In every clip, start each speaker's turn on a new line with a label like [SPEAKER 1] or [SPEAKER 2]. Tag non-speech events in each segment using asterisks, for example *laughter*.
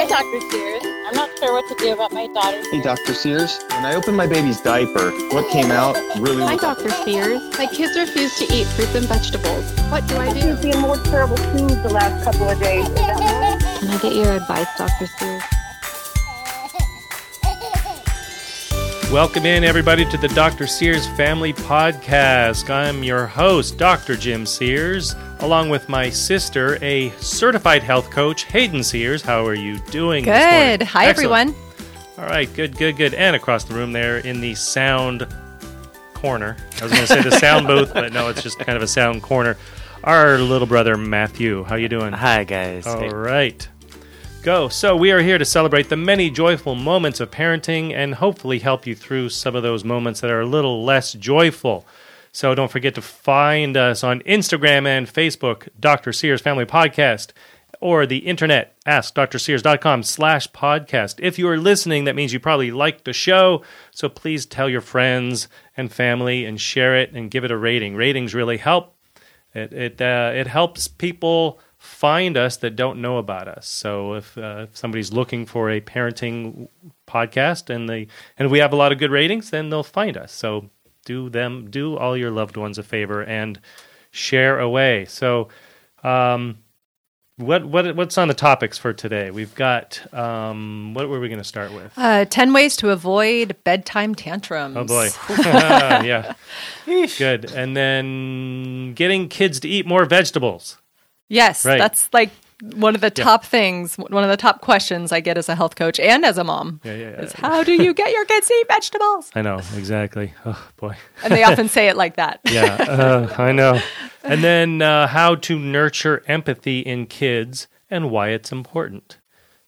[SPEAKER 1] Hi, Dr. Sears. I'm not sure what to do about my daughter.
[SPEAKER 2] Hey, Dr. Sears. When I opened my baby's diaper, what came out really
[SPEAKER 3] Hi, Dr. Sears. My kids refuse to eat fruits and vegetables. What do I do?
[SPEAKER 4] He's being more terrible foods the last couple of days. Is that right?
[SPEAKER 3] Can I get your advice, Dr. Sears?
[SPEAKER 5] Welcome in, everybody, to the Dr. Sears Family Podcast. I'm your host, Dr. Jim Sears, along with my sister, a certified health coach, Hayden Sears. How are you doing? this?
[SPEAKER 6] Good. Hi,
[SPEAKER 5] Excellent.
[SPEAKER 6] everyone.
[SPEAKER 5] All right, good, good, good. And across the room there in the sound corner. I was going to say the sound *laughs* booth, but no, it's just kind of a sound corner. Our little brother, Matthew. How you doing?
[SPEAKER 7] Hi guys.
[SPEAKER 5] All right. Go. So, we are here to celebrate the many joyful moments of parenting and hopefully help you through some of those moments that are a little less joyful. So, don't forget to find us on Instagram and Facebook, Dr. Sears Family Podcast, or the internet, askdrsears.com slash podcast. If you are listening, that means you probably like the show. So, please tell your friends and family and share it and give it a rating. Ratings really help. It it uh, it helps people find us that don't know about us. So if, uh, if somebody's looking for a parenting podcast and they and we have a lot of good ratings, then they'll find us. So do them do all your loved ones a favor and share away. So um, what what what's on the topics for today? We've got um, what were we going to start with?
[SPEAKER 6] Uh, 10 ways to avoid bedtime tantrums.
[SPEAKER 5] Oh boy. *laughs* *laughs* yeah. Good. And then getting kids to eat more vegetables.
[SPEAKER 6] Yes,
[SPEAKER 5] Right.
[SPEAKER 6] that's like one of the top things, one of the top questions I get as a health coach and as a mom.
[SPEAKER 5] Yeah, yeah, yeah.
[SPEAKER 6] Is how do you get your kids to eat vegetables?
[SPEAKER 5] I know, exactly. Oh boy.
[SPEAKER 6] And they often say it like that. *laughs*
[SPEAKER 5] Yeah, uh, I know. And then uh, how to nurture empathy in kids and why it's important.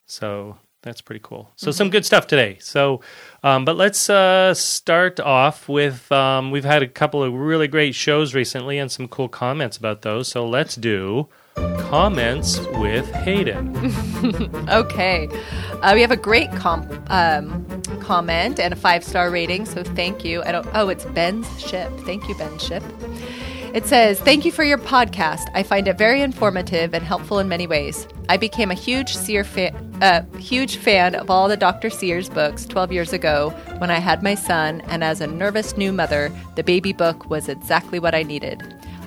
[SPEAKER 5] So that's pretty cool. So some good stuff today. So, um, but let's uh, start off with um, we've had a couple of really great shows recently and some cool comments about those. So let's do comments with Hayden. *laughs*
[SPEAKER 6] Okay. Uh, we have a great com- um, comment and a five star rating, so thank you. I don't. Oh, it's Ben's ship. Thank you, Ben Ship. It says, "Thank you for your podcast. I find it very informative and helpful in many ways. I became a huge Sear fan, uh, huge fan of all the Dr. Sears books 12 years ago when I had my son, and as a nervous new mother, the baby book was exactly what I needed."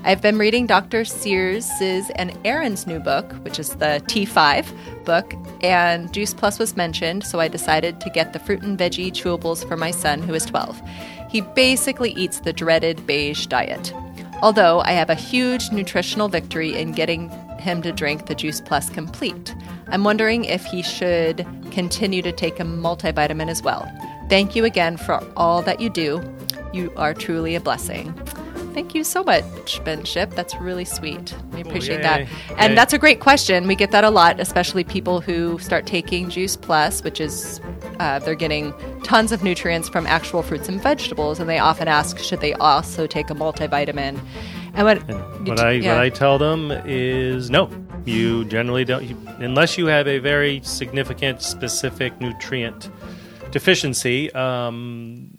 [SPEAKER 6] I've been reading Dr. Sears's and Erin's new book, which is the T5 book, and Juice Plus was mentioned, so I decided to get the fruit and veggie chewables for my son, who is 12. He basically eats the dreaded beige diet. Although I have a huge nutritional victory in getting him to drink the Juice Plus Complete. I'm wondering if he should continue to take a multivitamin as well. Thank you again for all that you do. You are truly a blessing. Thank you so much, Ben Ship. That's really sweet. We appreciate that. And
[SPEAKER 5] Yay.
[SPEAKER 6] that's a great question. We get that a lot, especially people who start taking Juice Plus, which is uh, they're getting tons of nutrients from actual fruits and vegetables, and they often ask, should they also take a multivitamin? And what, you
[SPEAKER 5] What
[SPEAKER 6] t-
[SPEAKER 5] I
[SPEAKER 6] yeah.
[SPEAKER 5] what I tell them is no. You generally don't, you, unless you have a very significant, specific nutrient deficiency. Um,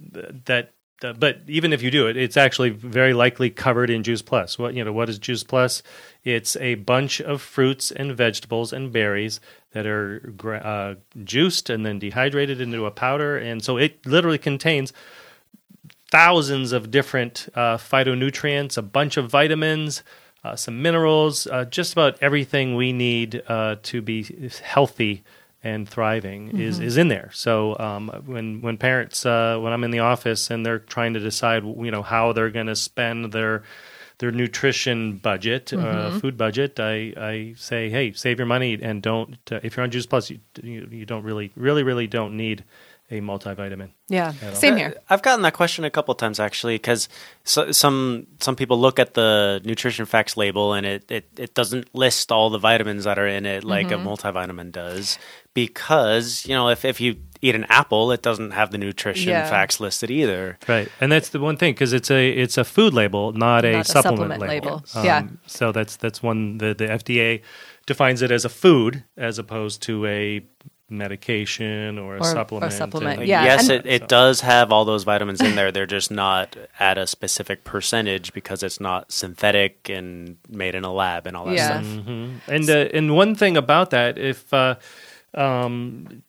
[SPEAKER 5] that, but even if you do it, it's actually very likely covered in Juice Plus. What you know, what is Juice Plus? It's a bunch of fruits and vegetables and berries that are uh, juiced and then dehydrated into a powder, and so it literally contains thousands of different uh, phytonutrients, a bunch of vitamins, uh, some minerals, uh, just about everything we need uh, to be healthy and thriving is, is in there. So um, when when parents uh, when I'm in the office and they're trying to decide you know how they're going to spend their their nutrition budget, uh, food budget, I, I say, hey, save your money and don't. Uh, if you're on Juice Plus, you, you you don't really, really, really don't need a multivitamin.
[SPEAKER 6] yeah, same
[SPEAKER 7] Uh,
[SPEAKER 6] here.
[SPEAKER 7] I've gotten that question a couple times actually because so, some some people look at the nutrition facts label and it, it, it doesn't list all the vitamins that are in it like
[SPEAKER 6] Mm-hmm.
[SPEAKER 7] a multivitamin does because you know if, if you eat an apple it doesn't have the nutrition
[SPEAKER 6] Yeah.
[SPEAKER 7] facts listed either.
[SPEAKER 5] Right, and that's the one thing because it's a it's a food label, not a,
[SPEAKER 6] Not a
[SPEAKER 5] supplement,
[SPEAKER 6] supplement
[SPEAKER 5] label. Um.
[SPEAKER 6] Yeah.
[SPEAKER 5] So that's that's one the the FDA defines it as a food as opposed to a medication or a
[SPEAKER 6] Or- or
[SPEAKER 5] supplement.
[SPEAKER 6] supplement,
[SPEAKER 5] and-
[SPEAKER 6] Yeah,
[SPEAKER 7] yes,
[SPEAKER 6] and-
[SPEAKER 7] it, it does have all those vitamins in there. They're just not at a specific percentage because it's not synthetic and made in a lab and all that
[SPEAKER 6] Yeah.
[SPEAKER 7] stuff.
[SPEAKER 5] Mhm. And uh, and one thing about that, if uh, um,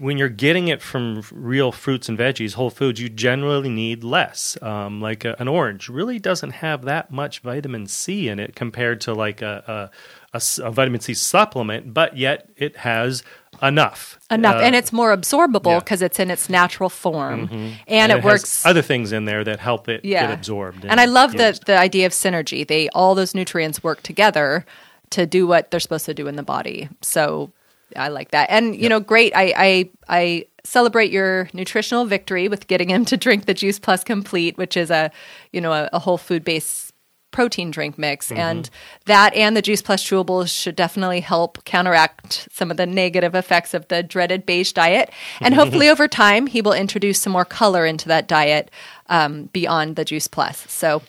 [SPEAKER 5] when you're getting it from real fruits and veggies, whole foods, you generally need less. Um, like a, an orange really doesn't have that much vitamin C in it compared to like a vitamin C supplement, but yet it has enough.
[SPEAKER 6] Enough,
[SPEAKER 5] Uh,
[SPEAKER 6] and it's more absorbable
[SPEAKER 5] yeah.
[SPEAKER 6] because it's in its natural form,
[SPEAKER 5] mhm.
[SPEAKER 6] and, it,
[SPEAKER 5] has
[SPEAKER 6] works.
[SPEAKER 5] other things in there that help it
[SPEAKER 6] yeah,
[SPEAKER 5] get absorbed.
[SPEAKER 6] And I love the the idea of synergy. They all those nutrients work together to do what they're supposed to do in the body. So I like that. And you know, great. I I I celebrate your nutritional victory with getting him to *laughs* drink the Juice Plus Complete, which is a you know a, a whole food based protein drink mix
[SPEAKER 5] Mm-hmm.
[SPEAKER 6] and that and the juice plus chewables should definitely help counteract some of the negative effects of the dreaded beige diet and *laughs* hopefully over time he will introduce some more color into that diet um, beyond the juice plus so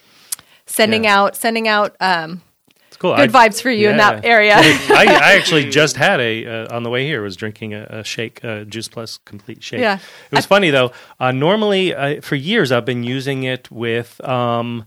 [SPEAKER 6] sending
[SPEAKER 5] Yeah.
[SPEAKER 6] out sending out um,
[SPEAKER 5] cool.
[SPEAKER 6] good vibes for you in that area.
[SPEAKER 5] I, I actually *laughs* just had a uh, on the way here was drinking a, a shake, a Juice Plus complete shake.
[SPEAKER 6] Yeah.
[SPEAKER 5] it was funny though. Uh, normally, uh, for years, I've been using it with um,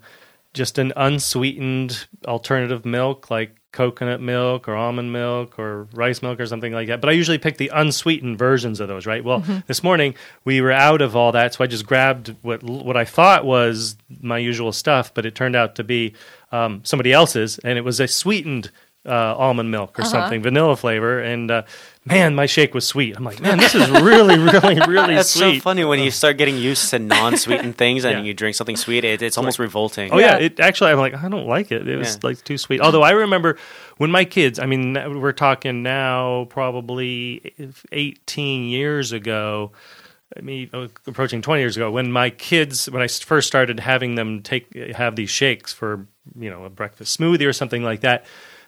[SPEAKER 5] just an unsweetened alternative milk, like coconut milk or almond milk or rice milk or something like that. But I usually pick the unsweetened versions of those. Right. Well,
[SPEAKER 6] Mm-hmm.
[SPEAKER 5] this morning we were out of all that, so I just grabbed what what I thought was my usual stuff, but it turned out to be um, somebody else's, and it was a sweetened uh, almond milk
[SPEAKER 6] Uh-huh.
[SPEAKER 5] or something, vanilla flavor. And uh, man, my shake was sweet. I'm like, man, this is really, *laughs* really, really sweet.
[SPEAKER 7] That's so funny when you start getting used to non-sweetened things and
[SPEAKER 5] Yeah.
[SPEAKER 7] you drink something sweet. It, it's almost revolting.
[SPEAKER 5] Oh yeah.
[SPEAKER 6] Yeah.
[SPEAKER 5] it actually I'm like I don't like it. It was
[SPEAKER 7] Yeah.
[SPEAKER 5] like too sweet. Although I remember when my kids, I mean we're talking now probably 18 years ago, I mean uh, approaching 20 years ago when my kids when I first started having them take have these shakes for, you know, a breakfast smoothie or something like that.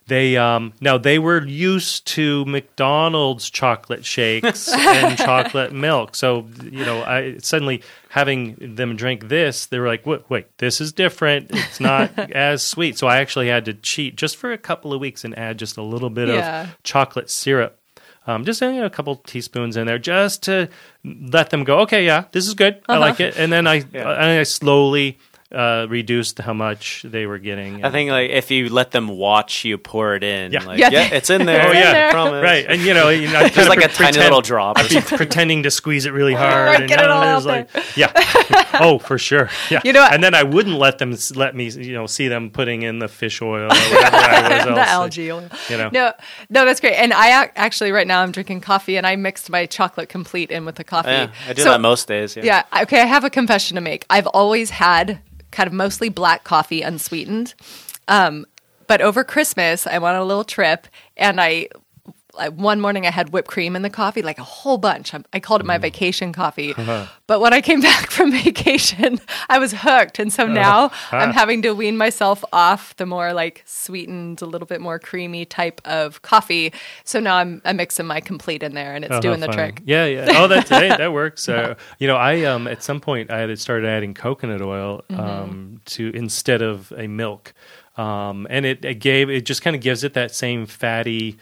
[SPEAKER 5] They um now they were used to McDonald's chocolate shakes *laughs* and chocolate milk. So, you know, I suddenly having them drink this, they were like, "Wait, wait, this is different. It's not *laughs* as sweet." So I actually had to cheat just for a couple of weeks and add just a little bit
[SPEAKER 6] Yeah.
[SPEAKER 5] of chocolate syrup. Um, just you know, a couple teaspoons in there, just to let them go. Okay, yeah, this is good. I like it. And then I, and I slowly uh, reduced how much they were getting.
[SPEAKER 7] I think like if you let them watch you pour it in,
[SPEAKER 5] Yeah.
[SPEAKER 7] like,
[SPEAKER 6] Yeah.
[SPEAKER 7] yeah, it's in *laughs* there.
[SPEAKER 5] Oh, yeah.
[SPEAKER 7] I promise.
[SPEAKER 5] right, and you know, you know
[SPEAKER 7] Just
[SPEAKER 5] kinda
[SPEAKER 7] like a
[SPEAKER 5] pre-
[SPEAKER 7] tiny little drop.
[SPEAKER 5] I'd be pretending to squeeze it really *laughs* hard.
[SPEAKER 6] Right,
[SPEAKER 5] and
[SPEAKER 6] get it all
[SPEAKER 5] I was
[SPEAKER 6] out
[SPEAKER 5] like, yeah, *laughs* oh for sure, yeah.
[SPEAKER 6] You know what-
[SPEAKER 5] and then I wouldn't let them let me, you know, see them putting in the fish oil or whatever I was
[SPEAKER 6] the
[SPEAKER 5] else,
[SPEAKER 6] algae oil.
[SPEAKER 5] You know,
[SPEAKER 6] No, no, that's great. And I actually right now I'm drinking coffee, and I mixed my chocolate complete in with the coffee.
[SPEAKER 7] yeah, I do
[SPEAKER 6] So-
[SPEAKER 7] that most days. Yeah.
[SPEAKER 6] Yeah. Okay. I have a confession to make. I've always had kind of mostly black coffee, unsweetened. Um, but over Christmas, I went on a little trip, and I. I- One morning, I had whipped cream in the coffee, like a whole bunch. I, I called it my vacation coffee. *laughs* But when I came *laughs* back from vacation, I was hooked, and so now I'm having to wean myself off the more like sweetened, a little bit more creamy type of coffee. So now I'm, I'm mixing my complete in there, and it's
[SPEAKER 5] Oh,
[SPEAKER 6] doing the
[SPEAKER 5] funny.
[SPEAKER 6] trick.
[SPEAKER 5] Yeah, yeah. Oh, that's *laughs* hey, that works. Uh, you know, I um at some point I had started adding coconut oil
[SPEAKER 6] Mm-hmm.
[SPEAKER 5] um to instead of a milk, um and it, it gave it just kind of gives it that same fatty.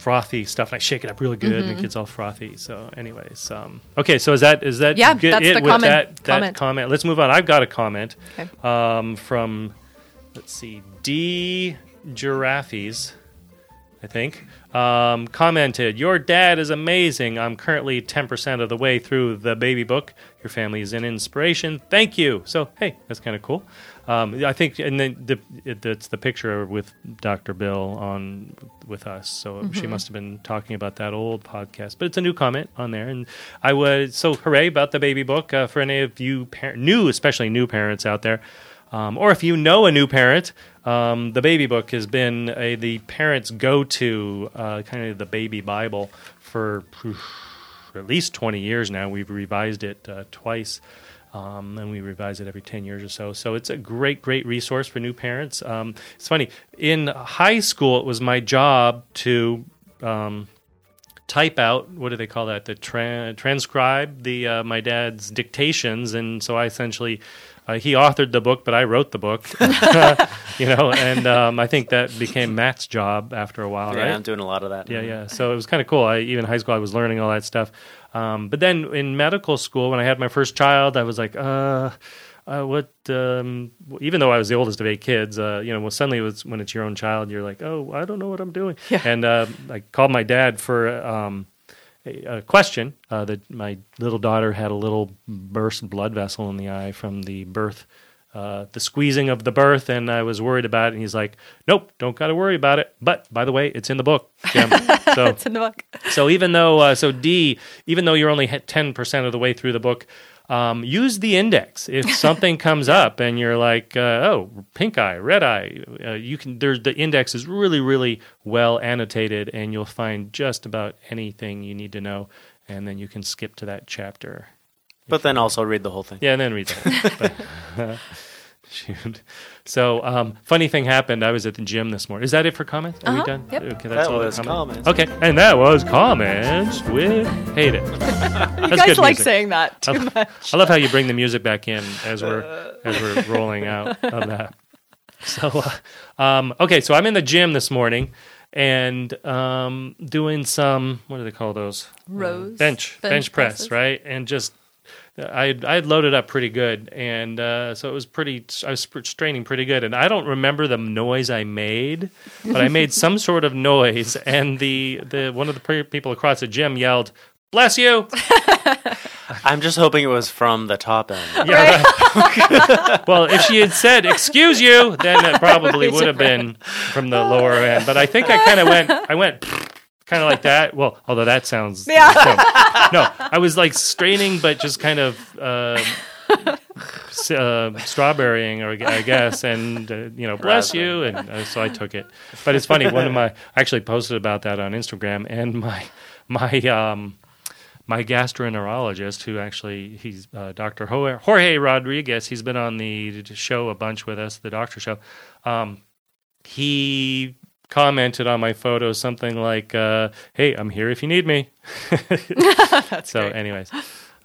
[SPEAKER 5] Frothy stuff, and I shake it up really good, and it gets all frothy. So, anyways, um, okay. So is that is that
[SPEAKER 6] Mm-hmm. Yeah,
[SPEAKER 5] get
[SPEAKER 6] that's
[SPEAKER 5] it
[SPEAKER 6] the
[SPEAKER 5] with
[SPEAKER 6] comment-
[SPEAKER 5] that that
[SPEAKER 6] comment.
[SPEAKER 5] comment? Let's move on. I've got a comment
[SPEAKER 6] Okay.
[SPEAKER 5] um, from let's see, D Giraffes, I think, um, commented, Your dad is amazing. I'm currently 10% of the way through the baby book. Your family is an inspiration. Thank you. So, hey, that's kind of cool. Um, I think, and then the, it, it's the picture with Dr. Bill on with us. So she must have been talking about that old podcast. But it's a new comment on there. And I would, so hooray about the baby book uh, for any of you par- new, especially new parents out there. Um, or if you know a new parent, um, the baby book has been a, the parents' go-to uh, kind of the baby Bible for at least 20 years now. We've revised it uh, twice, um, and we revise it every 10 years or so. So it's a great, great resource for new parents. Um, it's funny. In high school, it was my job to um, type out what do they call that? The tra- transcribe the uh, my dad's dictations, and so I essentially. Uh, he authored the book, but I wrote the book, *laughs* you know, and um, I think that became Matt's job after a while,
[SPEAKER 7] Yeah,
[SPEAKER 5] right?
[SPEAKER 7] I'm doing a lot of that.
[SPEAKER 5] Yeah, yeah. So it was kind of cool. I even in high school I was learning all that stuff. Um, but then in medical school, when I had my first child, I was like, uh, uh, what um, even though I was the oldest of eight kids, uh, you know, well, suddenly it was, when it's your own child, you're like, oh, I don't know what I'm doing.
[SPEAKER 6] Yeah.
[SPEAKER 5] And uh, I called my dad for um, a, a question uh, that my little daughter had a little burst blood vessel in the eye from the birth. Uh, the squeezing of the birth, and I was worried about it. And he's like, "Nope, don't got to worry about it." But by the way, it's in the book, Jim. *laughs* So
[SPEAKER 6] It's in the book.
[SPEAKER 5] so even though uh, so D, even though you're only ten percent of the way through the book, um, use the index. If *laughs* something comes up and you're like, uh, oh, pink eye, red eye, uh, you can. There's the index is really really well annotated, and you'll find just about anything you need to know, and then you can skip to that chapter.
[SPEAKER 7] But then also read the whole thing.
[SPEAKER 5] Yeah, and then read that. But, uh, *laughs* shoot. So, um, funny thing happened. I was at the gym this morning. Is that it for comments? Are we
[SPEAKER 6] Uh-huh.
[SPEAKER 5] done?
[SPEAKER 6] Yep.
[SPEAKER 5] Okay,
[SPEAKER 7] That
[SPEAKER 5] all the
[SPEAKER 7] was comments.
[SPEAKER 5] Okay, and that was comments with Hayden. *laughs*
[SPEAKER 6] You
[SPEAKER 5] That's
[SPEAKER 6] guys
[SPEAKER 5] good
[SPEAKER 6] like
[SPEAKER 5] music.
[SPEAKER 6] saying that too
[SPEAKER 5] I,
[SPEAKER 6] much.
[SPEAKER 5] I love how you bring the music back in as we're as we're rolling out of that. So, uh, um, okay, so I'm in the gym this morning and um, doing some what do they call those? Uh,
[SPEAKER 6] Rows?
[SPEAKER 5] bench, bench
[SPEAKER 6] Bench
[SPEAKER 5] press,
[SPEAKER 6] presses?
[SPEAKER 5] right? And just I I had loaded up pretty good, and uh, so it was pretty. I was straining pretty good, and I don't remember the noise I made, but I made some *laughs* sort of noise, and the the one of the people across the gym yelled, "Bless you!" *laughs*
[SPEAKER 7] I'm just hoping it was from the top end. *laughs*
[SPEAKER 5] Yeah. right. well, if she had said "excuse you," then it probably would have been from the lower end. But I think I kind of went. I went kind of like that. Well, although that sounds
[SPEAKER 6] Yeah.
[SPEAKER 5] no, I was like straining, but just kind of. Uh, uh, strawberrying, or I guess, and uh, you know, bless you, and uh, so I took it. But it's funny. One of my I actually posted about that on Instagram, and my my um, my gastroenterologist, who actually he's uh, Dr. Jorge Jorge Rodriguez. He's been on the show a bunch with us, the Doctor Show. Um, he commented on my photo something like, uh, "Hey, I'm here if you need me." *laughs* *laughs* So,
[SPEAKER 6] great.
[SPEAKER 5] anyways.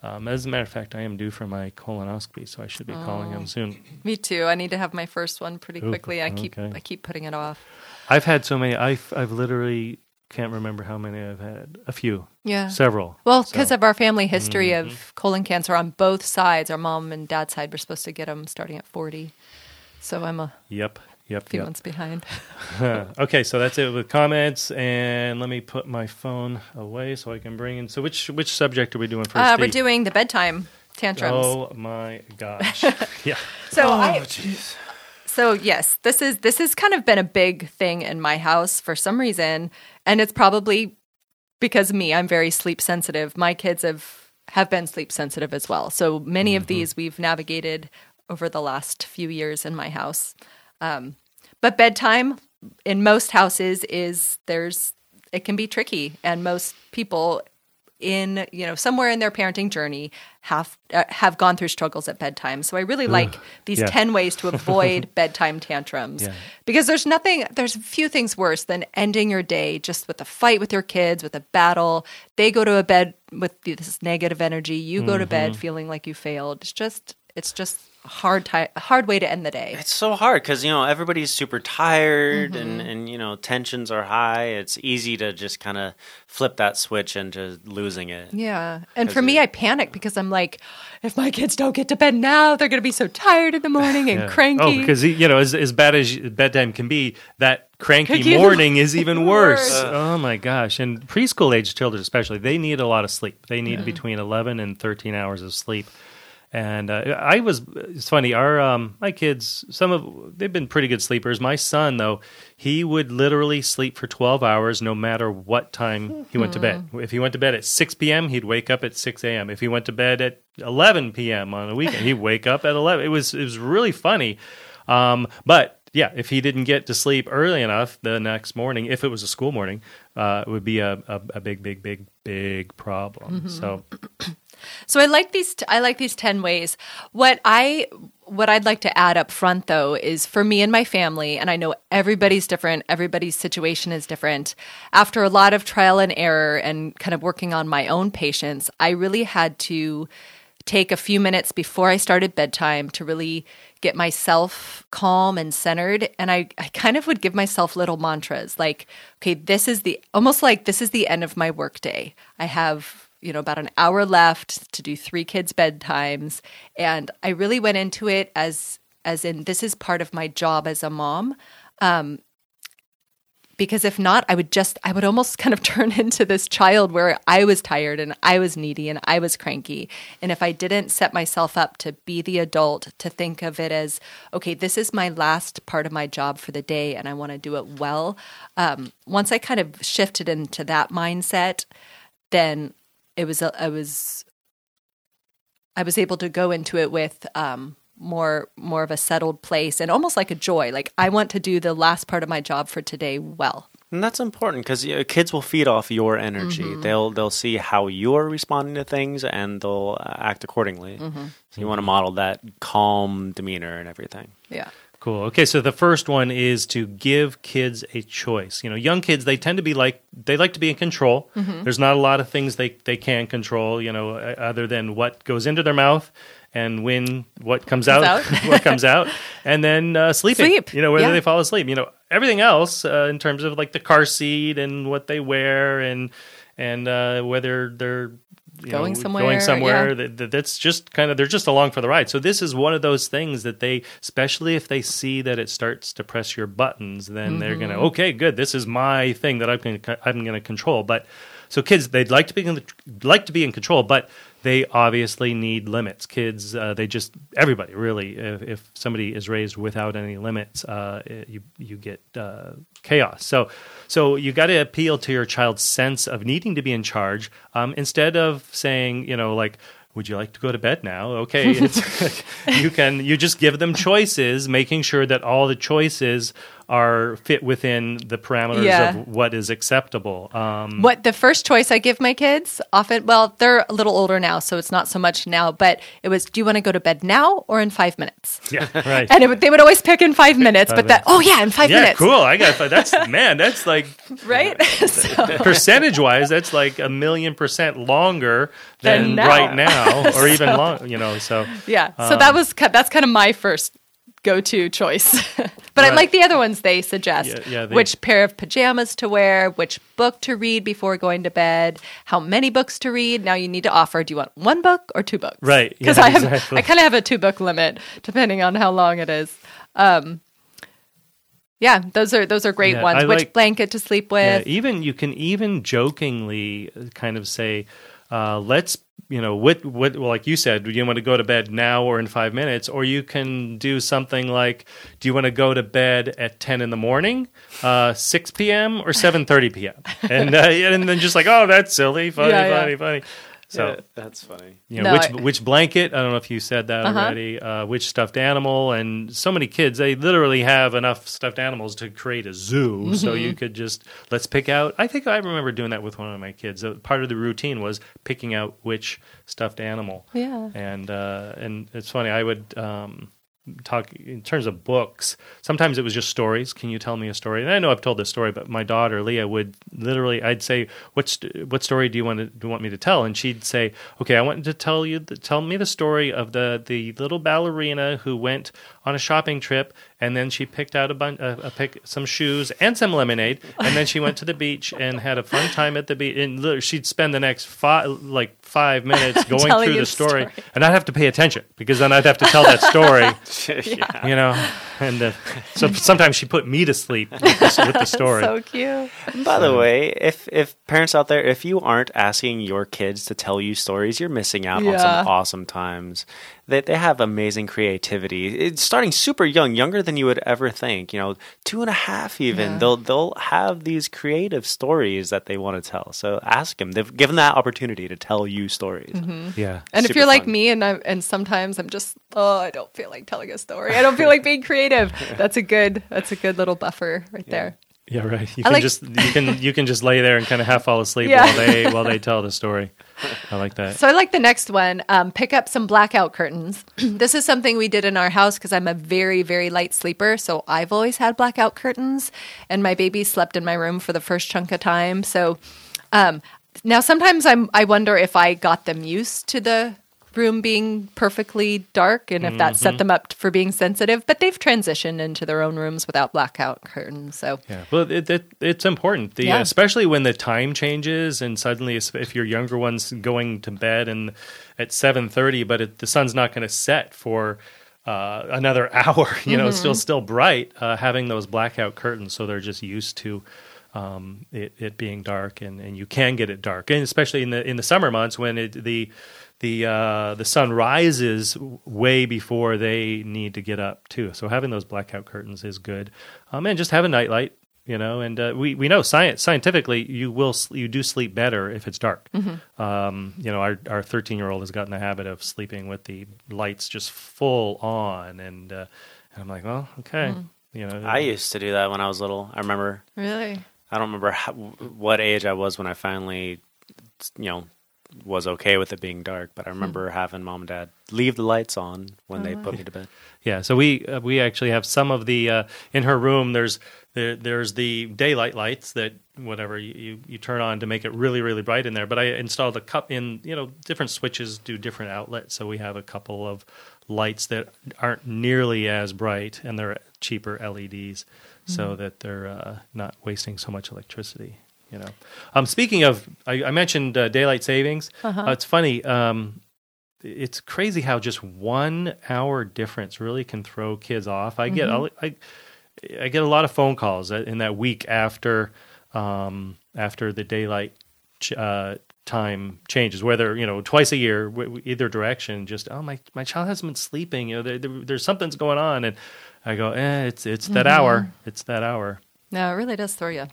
[SPEAKER 5] Um, as a matter of fact, I am due for my colonoscopy, so I should be calling
[SPEAKER 6] Oh.
[SPEAKER 5] him soon.
[SPEAKER 6] Me too. I need to have my first one pretty
[SPEAKER 5] Ooh,
[SPEAKER 6] quickly. I keep
[SPEAKER 5] okay.
[SPEAKER 6] I keep putting it off.
[SPEAKER 5] I've had so many. I've I've literally can't remember how many I've had. A few,
[SPEAKER 6] Yeah.
[SPEAKER 5] several.
[SPEAKER 6] Well, because
[SPEAKER 5] So-
[SPEAKER 6] of our family history
[SPEAKER 5] Mhm.
[SPEAKER 6] of colon cancer on both sides, our mom and dad's side were supposed to get them starting at 40. So I'm a
[SPEAKER 5] Yep, yep, A
[SPEAKER 6] few
[SPEAKER 5] yep.
[SPEAKER 6] months behind. *laughs* *laughs*
[SPEAKER 5] okay, so that's it with comments, and let me put my phone away so I can bring in. So which which subject are we doing first?
[SPEAKER 6] Uh, we're doing the bedtime tantrums.
[SPEAKER 5] Oh my gosh! *laughs* yeah.
[SPEAKER 6] So
[SPEAKER 5] Oh,
[SPEAKER 6] I So yes, this is this has kind of been a big thing in my house for some reason, and it's probably because of me. I'm very sleep sensitive. My kids have have been sleep sensitive as well. So many of these we've navigated over the last few years in my house. Um, but bedtime in most houses is there's it can be tricky, and most people in you know somewhere in their parenting journey have uh, have gone through struggles at bedtime. So I really like these
[SPEAKER 5] yeah.
[SPEAKER 6] 10 ways to *laughs* avoid bedtime tantrums.
[SPEAKER 5] Yeah.
[SPEAKER 6] Because there's nothing there's a few things worse than ending your day just with a fight with your kids, with a battle. They go to a bed with this negative energy, you go to
[SPEAKER 5] Mm-hmm.
[SPEAKER 6] bed feeling like you failed. It's just it's just hard ti- hard way to end the day.
[SPEAKER 7] It's so hard because you know everybody's super tired
[SPEAKER 6] Mm-hmm.
[SPEAKER 7] and and you know tensions are high. It's easy to just kind of flip that switch into losing it.
[SPEAKER 6] Yeah. and for me,
[SPEAKER 7] it-
[SPEAKER 6] I panic because I'm like, if my kids don't get to bed now, they're going to be so tired in the morning and *laughs*
[SPEAKER 5] Yeah.
[SPEAKER 6] cranky.
[SPEAKER 5] Oh, because you know, as as bad as bedtime can be, that cranky
[SPEAKER 6] Cranky
[SPEAKER 5] morning is *laughs* even worse.
[SPEAKER 6] Worse.
[SPEAKER 5] Oh my gosh! And preschool age children, especially, they need a lot of sleep. They need between eleven and thirteen hours of sleep. And uh, I was. It's funny. Our um, my kids, some of they've been pretty good sleepers. My son, though, he would literally sleep for twelve hours, no matter what time he went to bed. If he went to bed at six p.m., he'd wake up at six a.m. If he went to bed at eleven p.m. on a weekend, he'd wake up at eleven. It was it was really funny. Um, but yeah, if he didn't get to sleep early enough the next morning, if it was a school morning, uh, it would be a, a, a big, big, big, big problem. So
[SPEAKER 6] So I like these. I like these ten ways. What I what I'd like to add up front though is for me and my family, and I know everybody's different. Everybody's situation is different. After a lot of trial and error and kind of working on my own patience, I really had to take a few minutes before I started bedtime to really get myself calm and centered. And I, I kind of would give myself little mantras like, okay, this is the almost like this is the end of my workday. I have you know about an hour left to do three kids bedtimes. And i really went into it as as in this is part of my job as a mom. Um, because if not i would just i would almost *laughs* kind of turn into this child where i was tired and i was needy and i was cranky. And if i didn't set myself up to be the adult to think of it as okay this is my last part of my job for the day and i want to do it well um, once i kind of shifted into that mindset then it was a- i was i was able to go into it with um, more more of a settled place and almost like a joy like i want to do the last part of my job for today well
[SPEAKER 7] And that's important because you know, kids will feed off your energy.
[SPEAKER 6] Mm-hmm.
[SPEAKER 7] They'll they'll see how you're responding to things and they'll uh, act accordingly.
[SPEAKER 6] Mm-hmm.
[SPEAKER 7] So you want to model that calm demeanor and everything.
[SPEAKER 6] yeah
[SPEAKER 5] Cool. Okay, so the first one is to give kids a choice. You know, young kids they tend to be like they like to be in control.
[SPEAKER 6] Mm-hmm.
[SPEAKER 5] There's not a lot of things they they can control. You know, uh, other than what goes into their mouth and when what comes out,
[SPEAKER 6] out. *laughs*
[SPEAKER 5] what comes out, and then uh, sleeping.
[SPEAKER 6] Sleep,
[SPEAKER 5] You know, whether
[SPEAKER 6] yeah.
[SPEAKER 5] they fall asleep. You know, everything else uh, in terms of like the car seat and what they wear and and uh, whether they're
[SPEAKER 6] Going
[SPEAKER 5] know,
[SPEAKER 6] somewhere,
[SPEAKER 5] going somewhere
[SPEAKER 6] yeah.
[SPEAKER 5] that, that- that's just kind of they're just along for the ride. So this is one of those things that they, especially if they see that it starts to press your buttons, then they're gonna
[SPEAKER 6] Mm-hmm.
[SPEAKER 5] okay, good. This is my thing that I'm gonna I'm gonna control. But so kids, they'd like to be in the, like to be in control, but they obviously need limits. Kids, uh, they just everybody really. If, if somebody is raised without any limits, uh, you you get uh, chaos. So so you got to appeal to your child's sense of needing to be in charge um, instead of saying you know like. Would you like to go to bed now? Okay, it's, *laughs* *laughs* you can. You just give them choices, making sure that all the choices are fit within the parameters
[SPEAKER 6] Yeah.
[SPEAKER 5] of what is acceptable. Um,
[SPEAKER 6] what the first choice i give my kids often well they're a little older now so it's not so much now but it was do you want to go to bed now or in five minutes *laughs*
[SPEAKER 5] yeah, right.
[SPEAKER 6] and it, they would always pick in five minutes but that oh yeah in five
[SPEAKER 5] yeah,
[SPEAKER 6] minutes
[SPEAKER 5] cool. I got that's man. That's like *laughs*
[SPEAKER 6] right *laughs* so,
[SPEAKER 5] percentage wise, that's like a million percent longer than
[SPEAKER 6] now.
[SPEAKER 5] right now, or even long. You know, so
[SPEAKER 6] yeah so that was that's kind of my first go-to choice. *laughs* But i like the other ones they suggest
[SPEAKER 5] Yeah, yeah, they-
[SPEAKER 6] which pair of pajamas to wear which book to read before going to bed how many books to read. Now you need to offer do you want one book or two books?
[SPEAKER 5] Right,
[SPEAKER 6] because
[SPEAKER 5] yeah,
[SPEAKER 6] i have
[SPEAKER 5] exactly.
[SPEAKER 6] i kind of have a two book limit depending on how long it is. Um yeah those are those are great ones
[SPEAKER 5] I
[SPEAKER 6] which
[SPEAKER 5] like-
[SPEAKER 6] blanket to sleep
[SPEAKER 5] Yeah,
[SPEAKER 6] with.
[SPEAKER 5] even you can even jokingly kind of say, uh, "Let's." You know, what, what, well, like you said, do you want to go to bed now or in five minutes? Or you can do something like, do you want to go to bed at 10 in the morning, uh, 6 p.m., or 7.30 p.m.? And, uh, and then just like, oh, that's silly, funny,
[SPEAKER 6] Yeah, yeah.
[SPEAKER 5] funny, funny. So,
[SPEAKER 7] that's funny.
[SPEAKER 5] you know,
[SPEAKER 6] No,
[SPEAKER 5] which
[SPEAKER 6] I-
[SPEAKER 5] which blanket? I don't know if you said that
[SPEAKER 6] Uh-huh.
[SPEAKER 5] already. Uh, which stuffed animal? And so many kids, they literally have enough stuffed animals to create a zoo. So
[SPEAKER 6] Mm-hmm.
[SPEAKER 5] you could just let's pick out. I think I remember doing that with one of my kids. Uh, Part of the routine was picking out which stuffed animal.
[SPEAKER 6] Yeah.
[SPEAKER 5] And uh, and it's funny. I would. Um, talk in terms of books sometimes it was just stories. Can you tell me a story? And i know i've told this story but my daughter leah would literally i'd say what st- what story do you want to do you want me to tell? And she'd say okay i want to tell you the, tell me the story of the the little ballerina who went on a shopping trip and then she picked out a bunch uh, a pick some shoes and some lemonade and then she went to the *laughs* beach and had a fun time at the beach and she'd spend the next five like five minutes *laughs* going through the
[SPEAKER 6] the
[SPEAKER 5] story,
[SPEAKER 6] story.
[SPEAKER 5] and i'd have to pay attention because then i'd have to tell that story *laughs*
[SPEAKER 7] yeah.
[SPEAKER 5] you know and uh, so sometimes she put me to sleep with the, with the story
[SPEAKER 6] so cute
[SPEAKER 7] By the way, if if parents out there, if you aren't asking your kids to tell you stories, you're missing out on some awesome times. They they have amazing creativity. It's starting super young, younger than you would ever think. You know, two and a half even.
[SPEAKER 6] Yeah.
[SPEAKER 7] They'll they'll have these creative stories that they want to tell. So ask them. They've given that opportunity to tell you stories. Mm-hmm.
[SPEAKER 5] yeah
[SPEAKER 6] And if you're like me, and I'm, and sometimes I'm just oh, I don't feel like telling a story. I don't feel like being creative. *laughs* That's a good. That's a good little buffer right there.
[SPEAKER 5] Yeah right you
[SPEAKER 6] I
[SPEAKER 5] can
[SPEAKER 6] like-
[SPEAKER 5] just you can you can just lay there and kind of half fall asleep
[SPEAKER 6] Yeah.
[SPEAKER 5] while they while they tell the story i like that
[SPEAKER 6] So I like the next one. Um, pick up some blackout curtains. *clears throat* this is something we did in our house because I'm a very, very light sleeper. So I've always had blackout curtains, and my baby slept in my room for the first chunk of time. So um, now sometimes I'm I wonder if I got them used to the room being perfectly dark and if that
[SPEAKER 5] Mm-hmm.
[SPEAKER 6] set them up for being sensitive. But they've transitioned into their own rooms without blackout curtains. So
[SPEAKER 5] Yeah, well, it, it, it's important, the,
[SPEAKER 6] Yeah.
[SPEAKER 5] especially when the time changes and suddenly, if your younger one's going to bed and at seven thirty, but it, the sun's not going to set for uh, another *laughs* hour, you know, it's still still bright. Uh, having those blackout curtains, so they're just used to um, it, it being dark, and, and you can get it dark, and especially in the in the summer months when it, the the uh, the sun rises way before they need to get up too. So having those blackout curtains is good, um, and just have a nightlight, you know. And uh, we we know science scientifically you will you do sleep better if it's dark. Um, you know, our our thirteen year old has gotten the habit of sleeping with the lights just full on, and, uh, and I'm like, well, okay, you know,
[SPEAKER 7] I used to do that when I was little. I remember.
[SPEAKER 6] really,
[SPEAKER 7] I don't remember how, what age I was when I finally, you know, was okay with it being dark. But I remember having mom and dad leave the lights on when they put me to bed.
[SPEAKER 5] Yeah, so we uh, we actually have some of the uh, in her room. There's there, there's the daylight lights that whatever you, you, you turn on to make it really really bright in there. But I installed a cup in you know different switches do different outlets, so we have a couple of lights that aren't nearly as bright and they're cheaper LEDs, so that they're uh, not wasting so much electricity. You know, um, speaking of, I, I mentioned uh, daylight savings. Uh, it's funny. Um, it's crazy how just one hour difference really can throw kids off. I get I, I get a lot of phone calls in that week after um, after the daylight ch- uh, time changes, whether you know twice a year, w- either direction. Just oh my my child hasn't been sleeping. You know there, there- there's something's going on, and I go eh, it's it's that hour. It's that hour.
[SPEAKER 6] no, it really does throw you.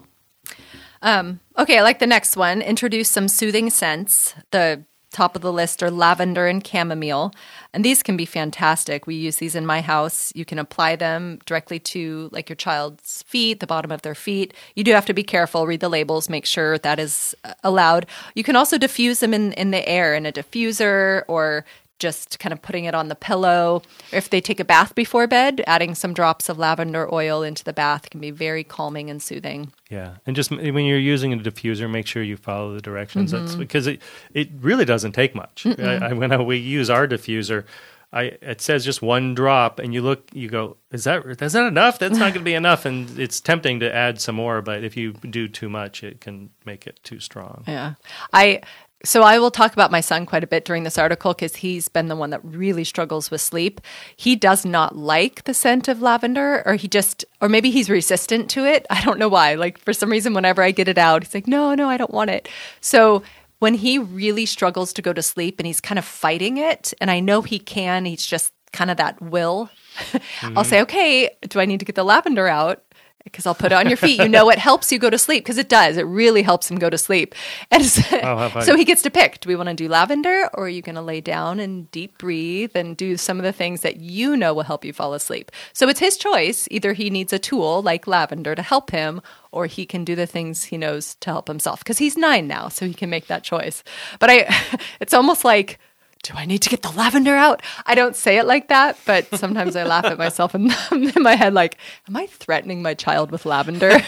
[SPEAKER 6] Um, okay, I like the next one. Introduce some soothing scents. The top of the list are lavender and chamomile, and these can be fantastic. We use these in my house. You can apply them directly to like your child's feet, the bottom of their feet. You do have to be careful. Read the labels. Make sure that is uh, allowed. You can also diffuse them in in the air in a diffuser or just kind of putting it on the pillow. Or if they take a bath before bed, adding some drops of lavender oil into the bath can be very calming and soothing.
[SPEAKER 5] Yeah, and just when you're using a diffuser, make sure you follow the directions. That's mm-hmm. because it it really doesn't take much. I, I, when I, we use our diffuser, I it says just one drop, and you look, you go, is that is that enough? That's not going to be *laughs* enough, and it's tempting to add some more. But if you do too much, it can make it too strong.
[SPEAKER 6] Yeah. I so I will talk about my son quite a bit during this article because he's been the one that really struggles with sleep. He does not like the scent of lavender, or he just, or maybe he's resistant to it. I don't know why. Like for some reason, whenever I get it out, he's like, no, no, I don't want it. So when he really struggles to go to sleep and he's kind of fighting it, and I know he can, he's just kind of that will. *laughs* I'll say, mm-hmm. okay, do I need to get the lavender out? Because I'll put it on your feet. You know, it helps you go to sleep because it does. It really helps him go to sleep. *laughs* And so,
[SPEAKER 5] oh, fun.
[SPEAKER 6] so he gets to pick. Do we want to do lavender or are you going to lay down and deep breathe and do some of the things that you know will help you fall asleep? So it's his choice. Either he needs a tool like lavender to help him or he can do the things he knows to help himself because he's nine now, so he can make that choice. But I, *laughs* it's almost like, do I need to get the lavender out? I don't say it like that, but sometimes I laugh at myself and *laughs* in my head, like, am I threatening my child with lavender? *laughs*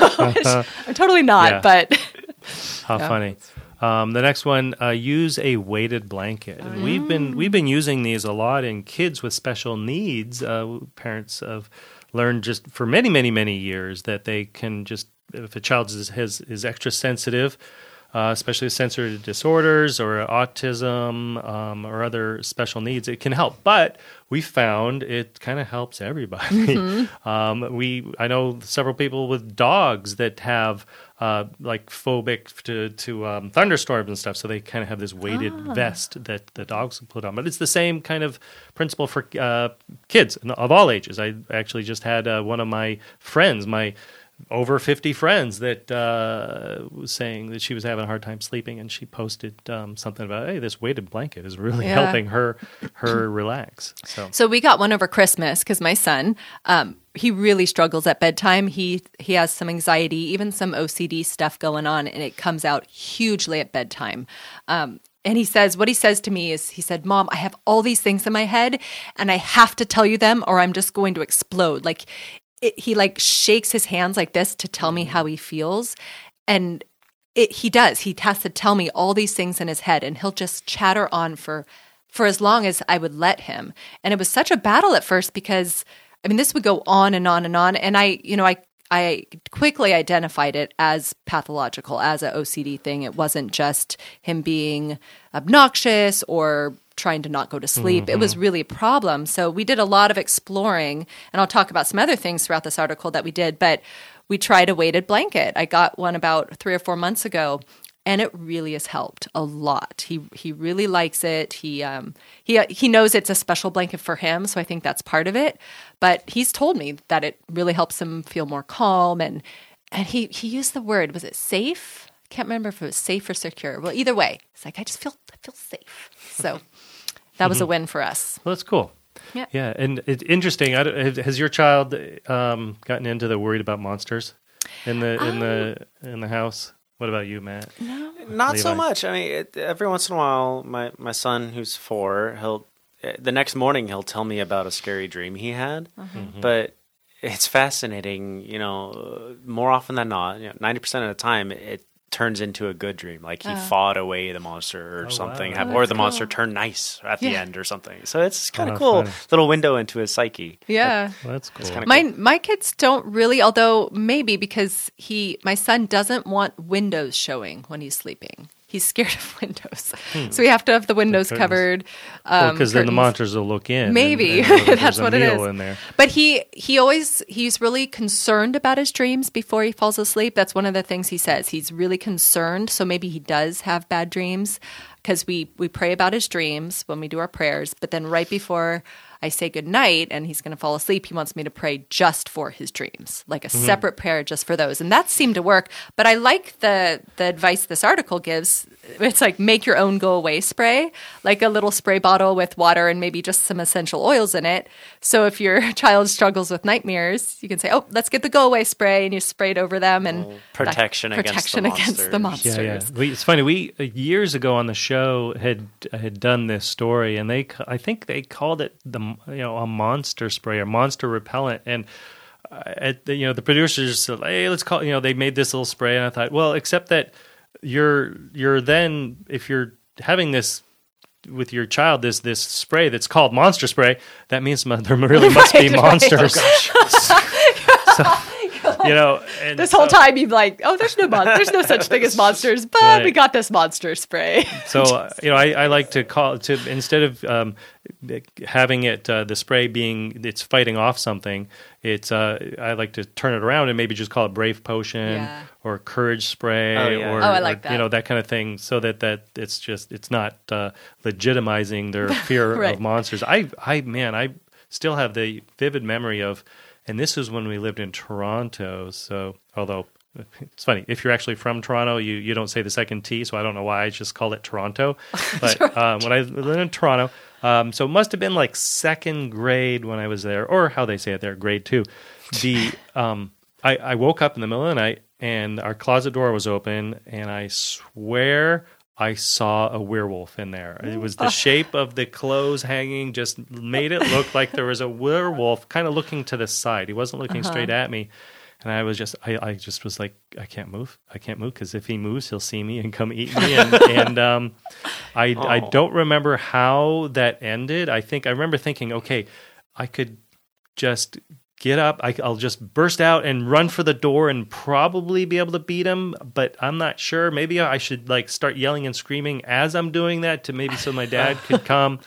[SPEAKER 6] I'm totally not,
[SPEAKER 5] Yeah.
[SPEAKER 6] but
[SPEAKER 5] How funny. Um, the next one, uh, use a weighted blanket. And We've been we've been using these a lot in kids with special needs. Uh, parents have learned just for many many many years that they can just if a child is has, is extra sensitive, uh, especially sensory disorders or autism um, or other special needs, it can help. But we found it kind of helps everybody. *laughs* um, we I know several people with dogs that have uh, like phobic to to um, thunderstorms and stuff, so they kind of have this weighted vest that the dogs put on. But it's the same kind of principle for uh, kids of all ages. I actually just had uh, one of my friends, my over 50 friends that uh, was saying that she was having a hard time sleeping and she posted um, something about hey this weighted blanket is really
[SPEAKER 6] Yeah.
[SPEAKER 5] helping her her *clears throat* relax so
[SPEAKER 6] So we got one over Christmas because my son, um, he really struggles at bedtime. He he has some anxiety, even some OCD stuff going on, and it comes out hugely at bedtime. Um, and he says, what he says to me is, he said, "Mom, I have all these things in my head, and I have to tell you them, or I'm just going to explode." Like it, he like shakes his hands like this to tell me how he feels, and it, he does. He has to tell me all these things in his head, and he'll just chatter on for for as long as I would let him. And it was such a battle at first because I mean, this would go on and on and on. And I, you know, I I quickly identified it as pathological, as a OCD thing. It wasn't just him being obnoxious or trying to not go to sleep. It was really a problem. So we did a lot of exploring, and I'll talk about some other things throughout this article that we did, but we tried a weighted blanket. I got one about three or four months ago. And it really has helped a lot. He he really likes it. He um he he knows it's a special blanket for him, so I think that's part of it. But he's told me that it really helps him feel more calm and and he he used the word was it safe? I can't remember if it was safe or secure. Well, either way, it's like I just feel I feel safe. So that was a win for us.
[SPEAKER 5] Well, that's cool.
[SPEAKER 6] Yeah.
[SPEAKER 5] Yeah, and it's interesting. I don't- has your child um, gotten into the worried about monsters in the in the
[SPEAKER 6] Um,
[SPEAKER 5] in the house? What about you, Matt?
[SPEAKER 7] No, Not so much. I mean, it, every once in a while, my my son, who's four, he'll eh, the next morning he'll tell me about a scary dream he had.
[SPEAKER 5] Mm-hmm.
[SPEAKER 7] But it's fascinating. You know, more often than not, ninety percent of the time, it turns into a good dream. Like he oh. fought away the monster or
[SPEAKER 5] Oh,
[SPEAKER 7] something,
[SPEAKER 5] wow.
[SPEAKER 6] Oh,
[SPEAKER 7] or
[SPEAKER 6] that's
[SPEAKER 7] the monster turned nice at the end or something. So it's kind
[SPEAKER 5] Oh,
[SPEAKER 7] of cool,
[SPEAKER 5] funny.
[SPEAKER 7] little window into his psyche.
[SPEAKER 6] Yeah.
[SPEAKER 5] Well, that's cool.
[SPEAKER 7] kinda
[SPEAKER 6] My my kids don't really, although maybe because he my son doesn't want windows showing when he's sleeping. He's scared of *laughs* windows, so we have to have the windows
[SPEAKER 5] curtains.
[SPEAKER 6] covered. Um,
[SPEAKER 5] because then the monsters will look in.
[SPEAKER 6] Maybe
[SPEAKER 5] and *laughs* that
[SPEAKER 6] that's what it is. But he he always he's really concerned about his dreams before he falls asleep. That's one of the things he says. He's really concerned, so maybe he does have bad dreams because we we pray about his dreams when we do our prayers, but then right before I say good night and he's going to fall asleep, he wants me to pray just for his dreams, like a
[SPEAKER 5] Mm-hmm.
[SPEAKER 6] separate prayer just for those. And that seemed to work. But I like the the advice this article gives. It's like make your own go away spray, like a little spray bottle with water and maybe just some essential oils in it. So if your *laughs* child struggles with nightmares, you can say, "Oh, let's get the go away spray," and you spray it over them and that-
[SPEAKER 7] protection against the
[SPEAKER 6] against the
[SPEAKER 7] monsters.
[SPEAKER 6] monsters.
[SPEAKER 5] Yeah, yeah. We, it's funny. We uh, years ago on the show had had done this story, and they I think they called it the you know a monster spray or monster repellent, and. Uh, at the, you know the producers said, "Hey, let's call." You know, they made this little spray, and I thought, well, except that you're you're then if you're having this with your child this this spray that's called monster spray, that means there *laughs* really must be
[SPEAKER 6] Right, right.
[SPEAKER 5] monsters. *laughs* so, you know, *laughs* and
[SPEAKER 6] This whole
[SPEAKER 5] so-
[SPEAKER 6] time you'd be like, "Oh, there's no mon- there's no such thing as *laughs* monsters, but
[SPEAKER 5] Right.
[SPEAKER 6] we got this monster spray." *laughs*
[SPEAKER 5] So uh, you know, I, I like to call to instead of um, having it uh, the spray being it's fighting off something. It's uh, I like to turn it around and maybe just call it brave potion
[SPEAKER 6] Yeah.
[SPEAKER 5] or courage spray
[SPEAKER 7] Oh, yeah.
[SPEAKER 5] or,
[SPEAKER 6] Oh, I like
[SPEAKER 5] or,
[SPEAKER 6] that.
[SPEAKER 5] you know that kind of thing, so that that it's just it's not uh, legitimizing their fear
[SPEAKER 6] Right.
[SPEAKER 5] of monsters. I I man, I still have the vivid memory of, and this is when we lived in Toronto. So although it's funny if you're actually from Toronto, you you don't say the second T, so I don't know why I just call it Toronto. *laughs* But um, when I lived in Toronto, um, so it must have been like second grade when I was there, or how they say it there, grade two. The *laughs* um, I, I woke up in the middle of the night and our closet door was open, and I swear I saw a werewolf in there. It was the *laughs* shape of the clothes hanging, just made it look like there was a werewolf kind of looking to the side. He wasn't looking straight at me. And I was just, I, I just was like, I can't move. I can't move because if he moves, he'll see me and come eat me. And, *laughs* and um, I, I
[SPEAKER 7] Oh.
[SPEAKER 5] don't remember how that ended. I think I remember thinking, okay, I could just get up. I, I'll just burst out and run for the door and probably be able to beat him. But I'm not sure. Maybe I should like start yelling and screaming as I'm doing that to maybe so my dad *laughs* could come.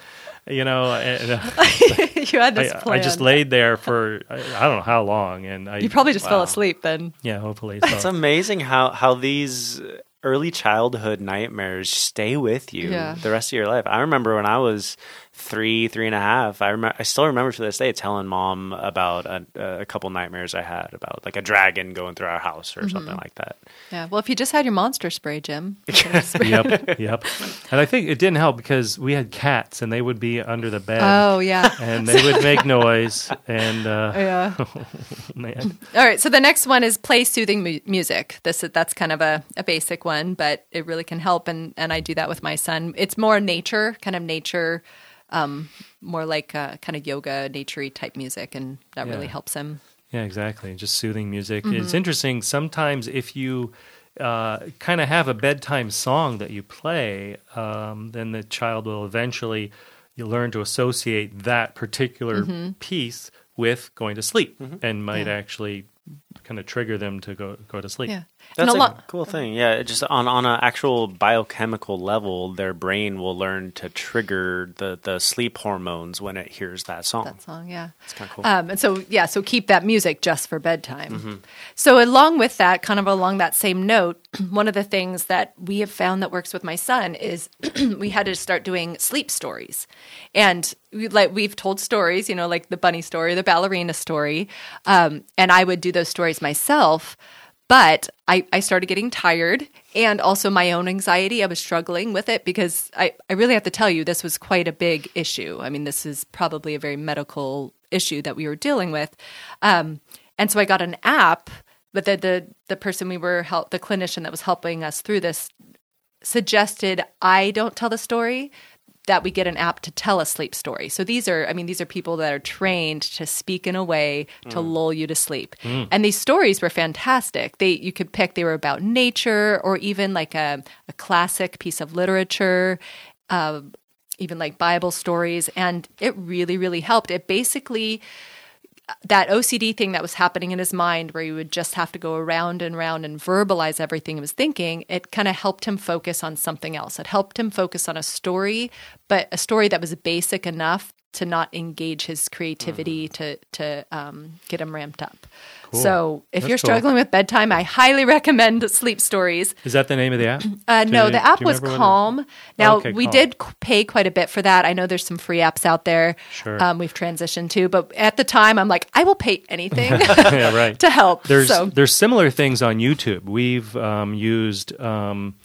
[SPEAKER 5] You know, and, uh, *laughs*
[SPEAKER 6] you had this
[SPEAKER 5] I,
[SPEAKER 6] plan.
[SPEAKER 5] I just laid there for I, I don't know how long, and I
[SPEAKER 6] You probably just fell asleep then.
[SPEAKER 5] yeah, hopefully.
[SPEAKER 7] It's amazing how how these early childhood nightmares stay with you
[SPEAKER 6] Yeah.
[SPEAKER 7] the rest of your life. I remember when I was three, three and a half. I remember, I still remember to this day telling mom about a, a couple nightmares I had about like a dragon going through our house or something like that.
[SPEAKER 6] Yeah. Well, if you just had your monster spray, Jim. *laughs*
[SPEAKER 5] yep, *laughs* yep. And I think it didn't help because we had cats, and they would be under the bed,
[SPEAKER 6] Oh yeah. *laughs*
[SPEAKER 5] and they would make noise, and uh,
[SPEAKER 6] Yeah.
[SPEAKER 5] man,
[SPEAKER 6] All right. So the next one is play soothing mu- music. This that's kind of a, a basic one, but it really can help. And and I do that with my son. It's more nature, kind of nature, um, more like uh, kind of yoga, naturey type music, and that really helps him.
[SPEAKER 5] Yeah, exactly. Just soothing music.
[SPEAKER 6] Mm-hmm.
[SPEAKER 5] It's interesting. Sometimes if you uh, kind of have a bedtime song that you play, um, then the child will eventually you learn to associate that particular piece with going to sleep, and might
[SPEAKER 6] Yeah.
[SPEAKER 5] actually kind of trigger them to go go to sleep.
[SPEAKER 6] Yeah.
[SPEAKER 7] That's
[SPEAKER 6] and
[SPEAKER 7] a
[SPEAKER 6] a lot.
[SPEAKER 7] cool thing. Yeah, it just on on an actual biochemical level, their brain will learn to trigger the the sleep hormones when it hears that song.
[SPEAKER 6] That song, yeah.
[SPEAKER 7] It's kind of cool.
[SPEAKER 6] Um, and so, yeah, so keep that music just for bedtime. So, along with that, kind of along that same note, *clears throat* one of the things that we have found that works with my son is *clears throat* we had to start doing sleep stories. And we, like we've told stories, you know, like the bunny story, the ballerina story. Um, and I would do those stories myself. But I, I started getting tired and also my own anxiety. I was struggling with it because I, I really have to tell you, this was quite a big issue. I mean, this is probably a very medical issue that we were dealing with. Um, and so I got an app, but the, the, the person we were help, the clinician that was helping us through this suggested I don't tell the story, that we get an app to tell a sleep story. So these are, I mean, these are people that are trained to speak in a way to lull you to sleep. And these stories were fantastic. They you could pick they were about nature or even like a, a classic piece of literature. Uh, even like Bible stories, and it really, really helped. It basically that OCD thing that was happening in his mind, where he would just have to go around and around and verbalize everything he was thinking, it kind of helped him focus on something else. It helped him focus on a story, but a story that was basic enough to not engage his creativity to to um, get him ramped up.
[SPEAKER 5] Cool.
[SPEAKER 6] So if
[SPEAKER 5] That's
[SPEAKER 6] you're
[SPEAKER 5] cool.
[SPEAKER 6] struggling with bedtime, I highly recommend sleep stories.
[SPEAKER 5] Is that the name of the app?
[SPEAKER 6] Uh, no,
[SPEAKER 5] you-
[SPEAKER 6] the app was
[SPEAKER 5] what it-
[SPEAKER 6] Calm. Now
[SPEAKER 5] Okay,
[SPEAKER 6] we
[SPEAKER 5] Calm.
[SPEAKER 6] did pay quite a bit for that. I know there's some free apps out there.
[SPEAKER 5] Sure.
[SPEAKER 6] Um, we've transitioned to, but at the time, I'm like, I will pay anything *laughs*
[SPEAKER 5] yeah, right. *laughs*
[SPEAKER 6] to help.
[SPEAKER 5] There's
[SPEAKER 6] so
[SPEAKER 5] there's similar things on YouTube. We've um, used um,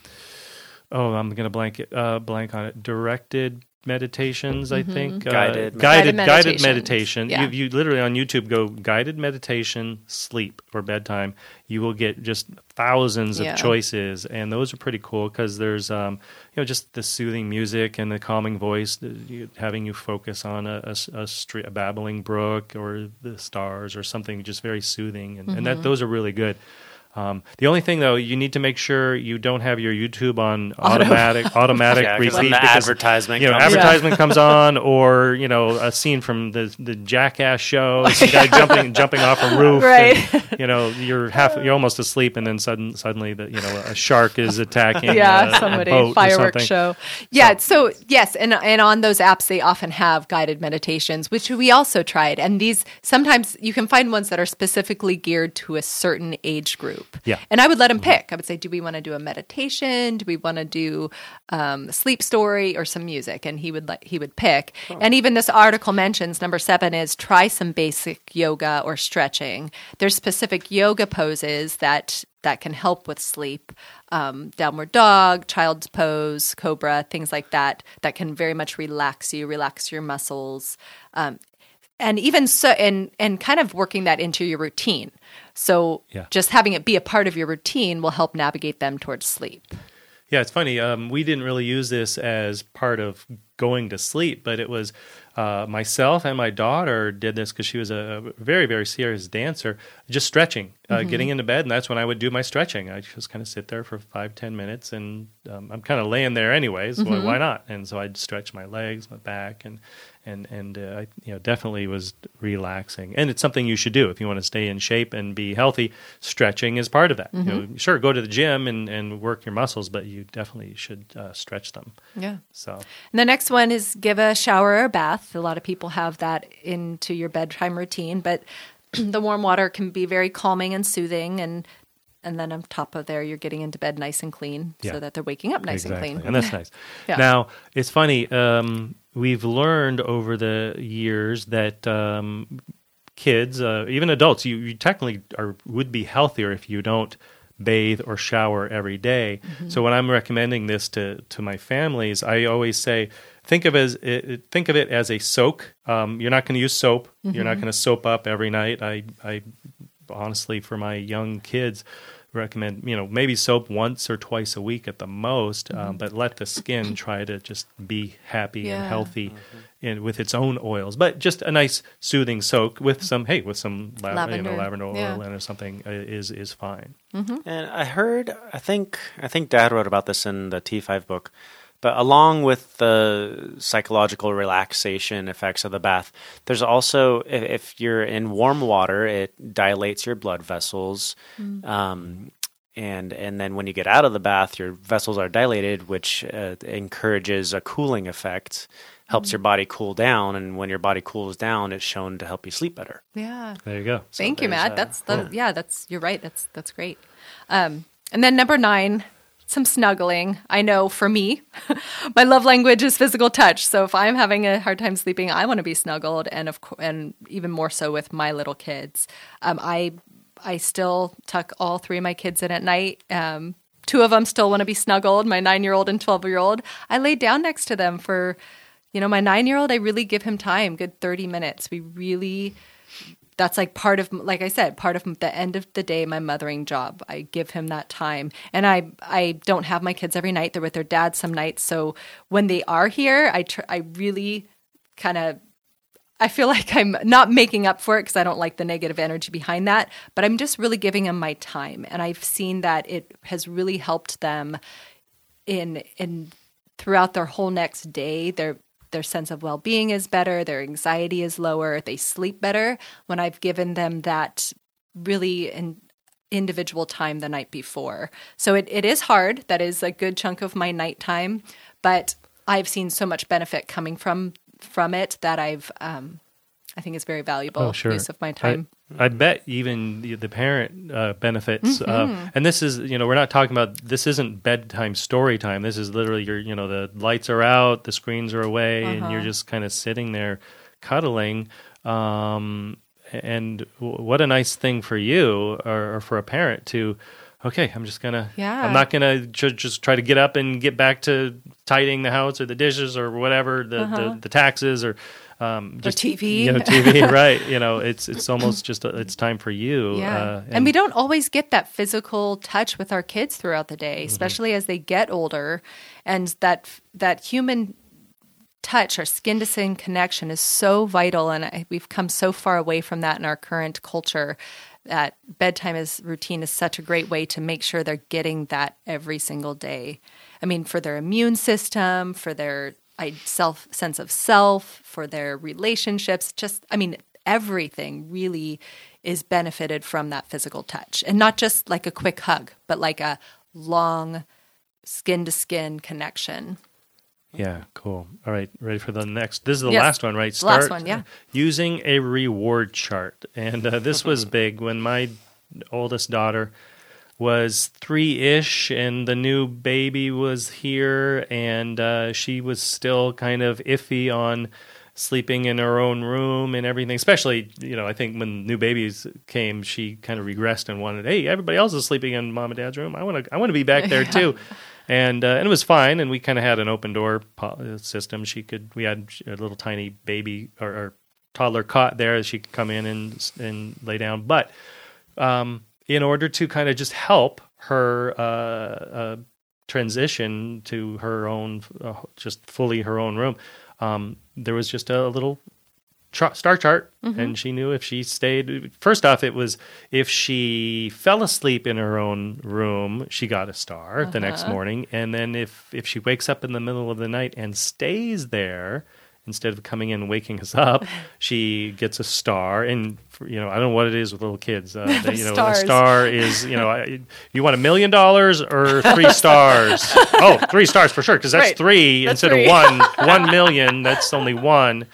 [SPEAKER 5] oh I'm gonna blank it, uh, blank on it. Directed meditations, I think. Uh,
[SPEAKER 7] Guided-
[SPEAKER 5] guided
[SPEAKER 6] Guided
[SPEAKER 5] guided meditation.
[SPEAKER 6] Yeah.
[SPEAKER 5] You, you literally on YouTube go guided meditation, sleep or bedtime. You will get just thousands
[SPEAKER 6] Yeah.
[SPEAKER 5] of choices, and those are pretty cool because there's um, you know just the soothing music and the calming voice, you, having you focus on a, a, s- a street, a babbling brook or the stars or something just very soothing, and, and
[SPEAKER 6] Mm-hmm.
[SPEAKER 5] that those are really good. Um, the only thing though, you need to make sure you don't have your YouTube on automatic *laughs* automatic
[SPEAKER 7] Yeah, 'cause then
[SPEAKER 5] repeat
[SPEAKER 7] the
[SPEAKER 5] because,
[SPEAKER 7] advertisement
[SPEAKER 5] You know,
[SPEAKER 7] comes-
[SPEAKER 5] advertisement comes on, *laughs* or you know, a scene from the the Jackass show, some guy jumping jumping off a *laughs* roof,
[SPEAKER 6] Right.
[SPEAKER 5] and, you know, you're half, you're almost asleep, and then sudden, suddenly, the you know, a shark is attacking.
[SPEAKER 6] yeah,
[SPEAKER 5] a,
[SPEAKER 6] somebody
[SPEAKER 5] a boat
[SPEAKER 6] fireworks
[SPEAKER 5] something.
[SPEAKER 6] show. Yeah, so. yes, and and on those apps they often have guided meditations, which we also tried. And these sometimes you can find ones that are specifically geared to a certain age group.
[SPEAKER 5] Yeah.
[SPEAKER 6] and I would let him pick. I would say, do we want to do a meditation? Do we want to do um, sleep story or some music? And he would let he would pick. And even this article mentions number seven is try some basic yoga or stretching. There's specific yoga poses that that can help with sleep. Um, downward dog, child's pose, cobra, things like that, that can very much relax you, relax your muscles. Um, and even so, and, and kind of working that into your routine. So
[SPEAKER 5] Yeah.
[SPEAKER 6] just having it be a part of your routine will help navigate them towards sleep.
[SPEAKER 5] Yeah, it's funny. Um, we didn't really use this as part of going to sleep, but it was uh, myself and my daughter did this because she was a very, very serious dancer, just stretching, uh, getting into bed. And that's when I would do my stretching. I just kind of sit there for five, ten minutes, and um, I'm kind of laying there anyways. Why, why not? And so I'd stretch my legs, my back, and and and uh, I you know definitely was relaxing. And it's something you should do if you want to stay in shape and be healthy. Stretching is part of that. You know, sure, go to the gym and, and work your muscles, but you definitely should uh, stretch them.
[SPEAKER 6] Yeah.
[SPEAKER 5] So
[SPEAKER 6] And the next one is give a shower or a bath. A lot of people have that into your bedtime routine, but *clears throat* the warm water can be very calming and soothing and and then on top of there you're getting into bed nice and clean
[SPEAKER 5] Yeah.
[SPEAKER 6] so that they're waking up nice
[SPEAKER 5] exactly.
[SPEAKER 6] and clean.
[SPEAKER 5] and that's nice. *laughs*
[SPEAKER 6] Yeah.
[SPEAKER 5] Now it's funny. Um, we've learned over the years that um, kids, uh, even adults, you, you technically are would be healthier if you don't bathe or shower every day.
[SPEAKER 6] Mm-hmm.
[SPEAKER 5] So when I'm recommending this to to my families, I always say think of as it, think of it as a soak. Um, you're not going to use soap. You're
[SPEAKER 6] Mm-hmm.
[SPEAKER 5] not going to soap up every night. I I honestly for my young kids recommend you know maybe soap once or twice a week at the most,
[SPEAKER 6] Mm-hmm.
[SPEAKER 5] um, but let the skin try to just be happy
[SPEAKER 6] Yeah.
[SPEAKER 5] and healthy. In, with its own oils, but just a nice soothing soak with some hey with some la- you
[SPEAKER 6] Lavender,
[SPEAKER 5] know, lavender oil
[SPEAKER 6] yeah.
[SPEAKER 5] in or something uh, is is fine.
[SPEAKER 7] And I heard, I think, I think Dad wrote about this in the T5 book. But along with the psychological relaxation effects of the bath, there's also if, if you're in warm water, it dilates your blood vessels, um, and and then when you get out of the bath, your vessels are dilated, which uh, encourages a cooling effect, helps your body cool down, and when your body cools down, it's shown to help you sleep better.
[SPEAKER 6] Yeah.
[SPEAKER 5] There you go.
[SPEAKER 6] Thank you, Matt.
[SPEAKER 7] a-
[SPEAKER 6] that's the yeah. That's you're right. That's that's great. Um, and then number nine, some snuggling. I know for me, *laughs* my love language is physical touch. So if I'm having a hard time sleeping, I want to be snuggled, and of course, and even more so with my little kids. Um, I I still tuck all three of my kids in at night. Um, two of them still want to be snuggled. My nine year old and twelve year old. I lay down next to them for. You know, my nine year old, I really give him time, good 30 minutes. We really that's like part of like i said part of the end of the day my mothering job i give him that time and i i don't have my kids every night they're with their dad some nights so when they are here i tr- i really kind of I feel *laughs* like I'm not making up for it because I don't like the negative energy behind that, but I'm just really giving them my time. And I've seen that it has really helped them in in throughout their whole next day. Their their sense of well being is better, their anxiety is lower, they sleep better when I've given them that really in, individual time the night before. So it, it is hard. That is a good chunk of my nighttime, but I've seen so much benefit coming from from it that I've um, I think it's very valuable
[SPEAKER 5] Oh, sure.
[SPEAKER 6] use of my time.
[SPEAKER 5] I, bet even the, the parent uh, benefits,
[SPEAKER 6] Mm-hmm.
[SPEAKER 5] uh, and this is you know we're not talking about this isn't bedtime story time. This is literally your you know the lights are out, the screens are away, and
[SPEAKER 6] Uh-huh.
[SPEAKER 5] you're just kind of sitting there cuddling. Um, and w- what a nice thing for you or, or for a parent to. Okay, I'm just gonna.
[SPEAKER 6] Yeah.
[SPEAKER 5] I'm not gonna ju- just try to get up and get back to tidying the house or the dishes or whatever the the, the taxes or um, just
[SPEAKER 6] Uh-huh. TV.
[SPEAKER 5] You know, TV, *laughs* right? You know, it's it's almost just a, it's time for you.
[SPEAKER 6] Yeah.
[SPEAKER 5] uh,
[SPEAKER 6] and, we don't always get that physical touch with our kids throughout the
[SPEAKER 5] Mm-hmm.
[SPEAKER 6] day, especially as they get older. And that that human touch, our skin to skin connection is so vital. And I, we've come so far away from that in our current culture that bedtime is routine is such a great way to make sure they're getting that every single day. I mean, for their immune system, for their self sense of self, for their relationships, just I mean, everything really is benefited from that physical touch, and not just like a quick hug, but like a long skin to skin connection.
[SPEAKER 5] Yeah, cool. All right, ready for the next? This is the
[SPEAKER 6] Yes.
[SPEAKER 5] last one, right?
[SPEAKER 6] Start last one, yeah.
[SPEAKER 5] Using a reward chart, and uh, this was big when my oldest daughter was three ish, and the new baby was here, and uh, she was still kind of iffy on sleeping in her own room and everything. Especially, you know, I think when new babies came, she kind of regressed and wanted, hey, everybody else is sleeping in mom and dad's room. I want to, I want to be back there too. *laughs* And uh, and it was fine, and we kind of had an open door uh, system. She could, we had a little tiny baby or, or toddler cot there that she could come in and and lay down. But um, in order to kind of just help her uh, uh, transition to her own, uh, just fully her own room, um, there was just a little char- star chart, and she knew if she stayed. First off, it was if she fell asleep in her own room, she got a star the next morning, and then if if she wakes up in the middle of the night and stays there. Instead of coming in and waking us up, *laughs* she gets a star, and for, you know I don't know what it is with little kids. Uh, *laughs* they, you know, a star is you know I, you want a million dollars or three *laughs* stars? oh, three stars for sure because that's
[SPEAKER 6] Right.
[SPEAKER 5] three
[SPEAKER 6] That's
[SPEAKER 5] instead
[SPEAKER 6] three.
[SPEAKER 5] of one. One million. That's only one.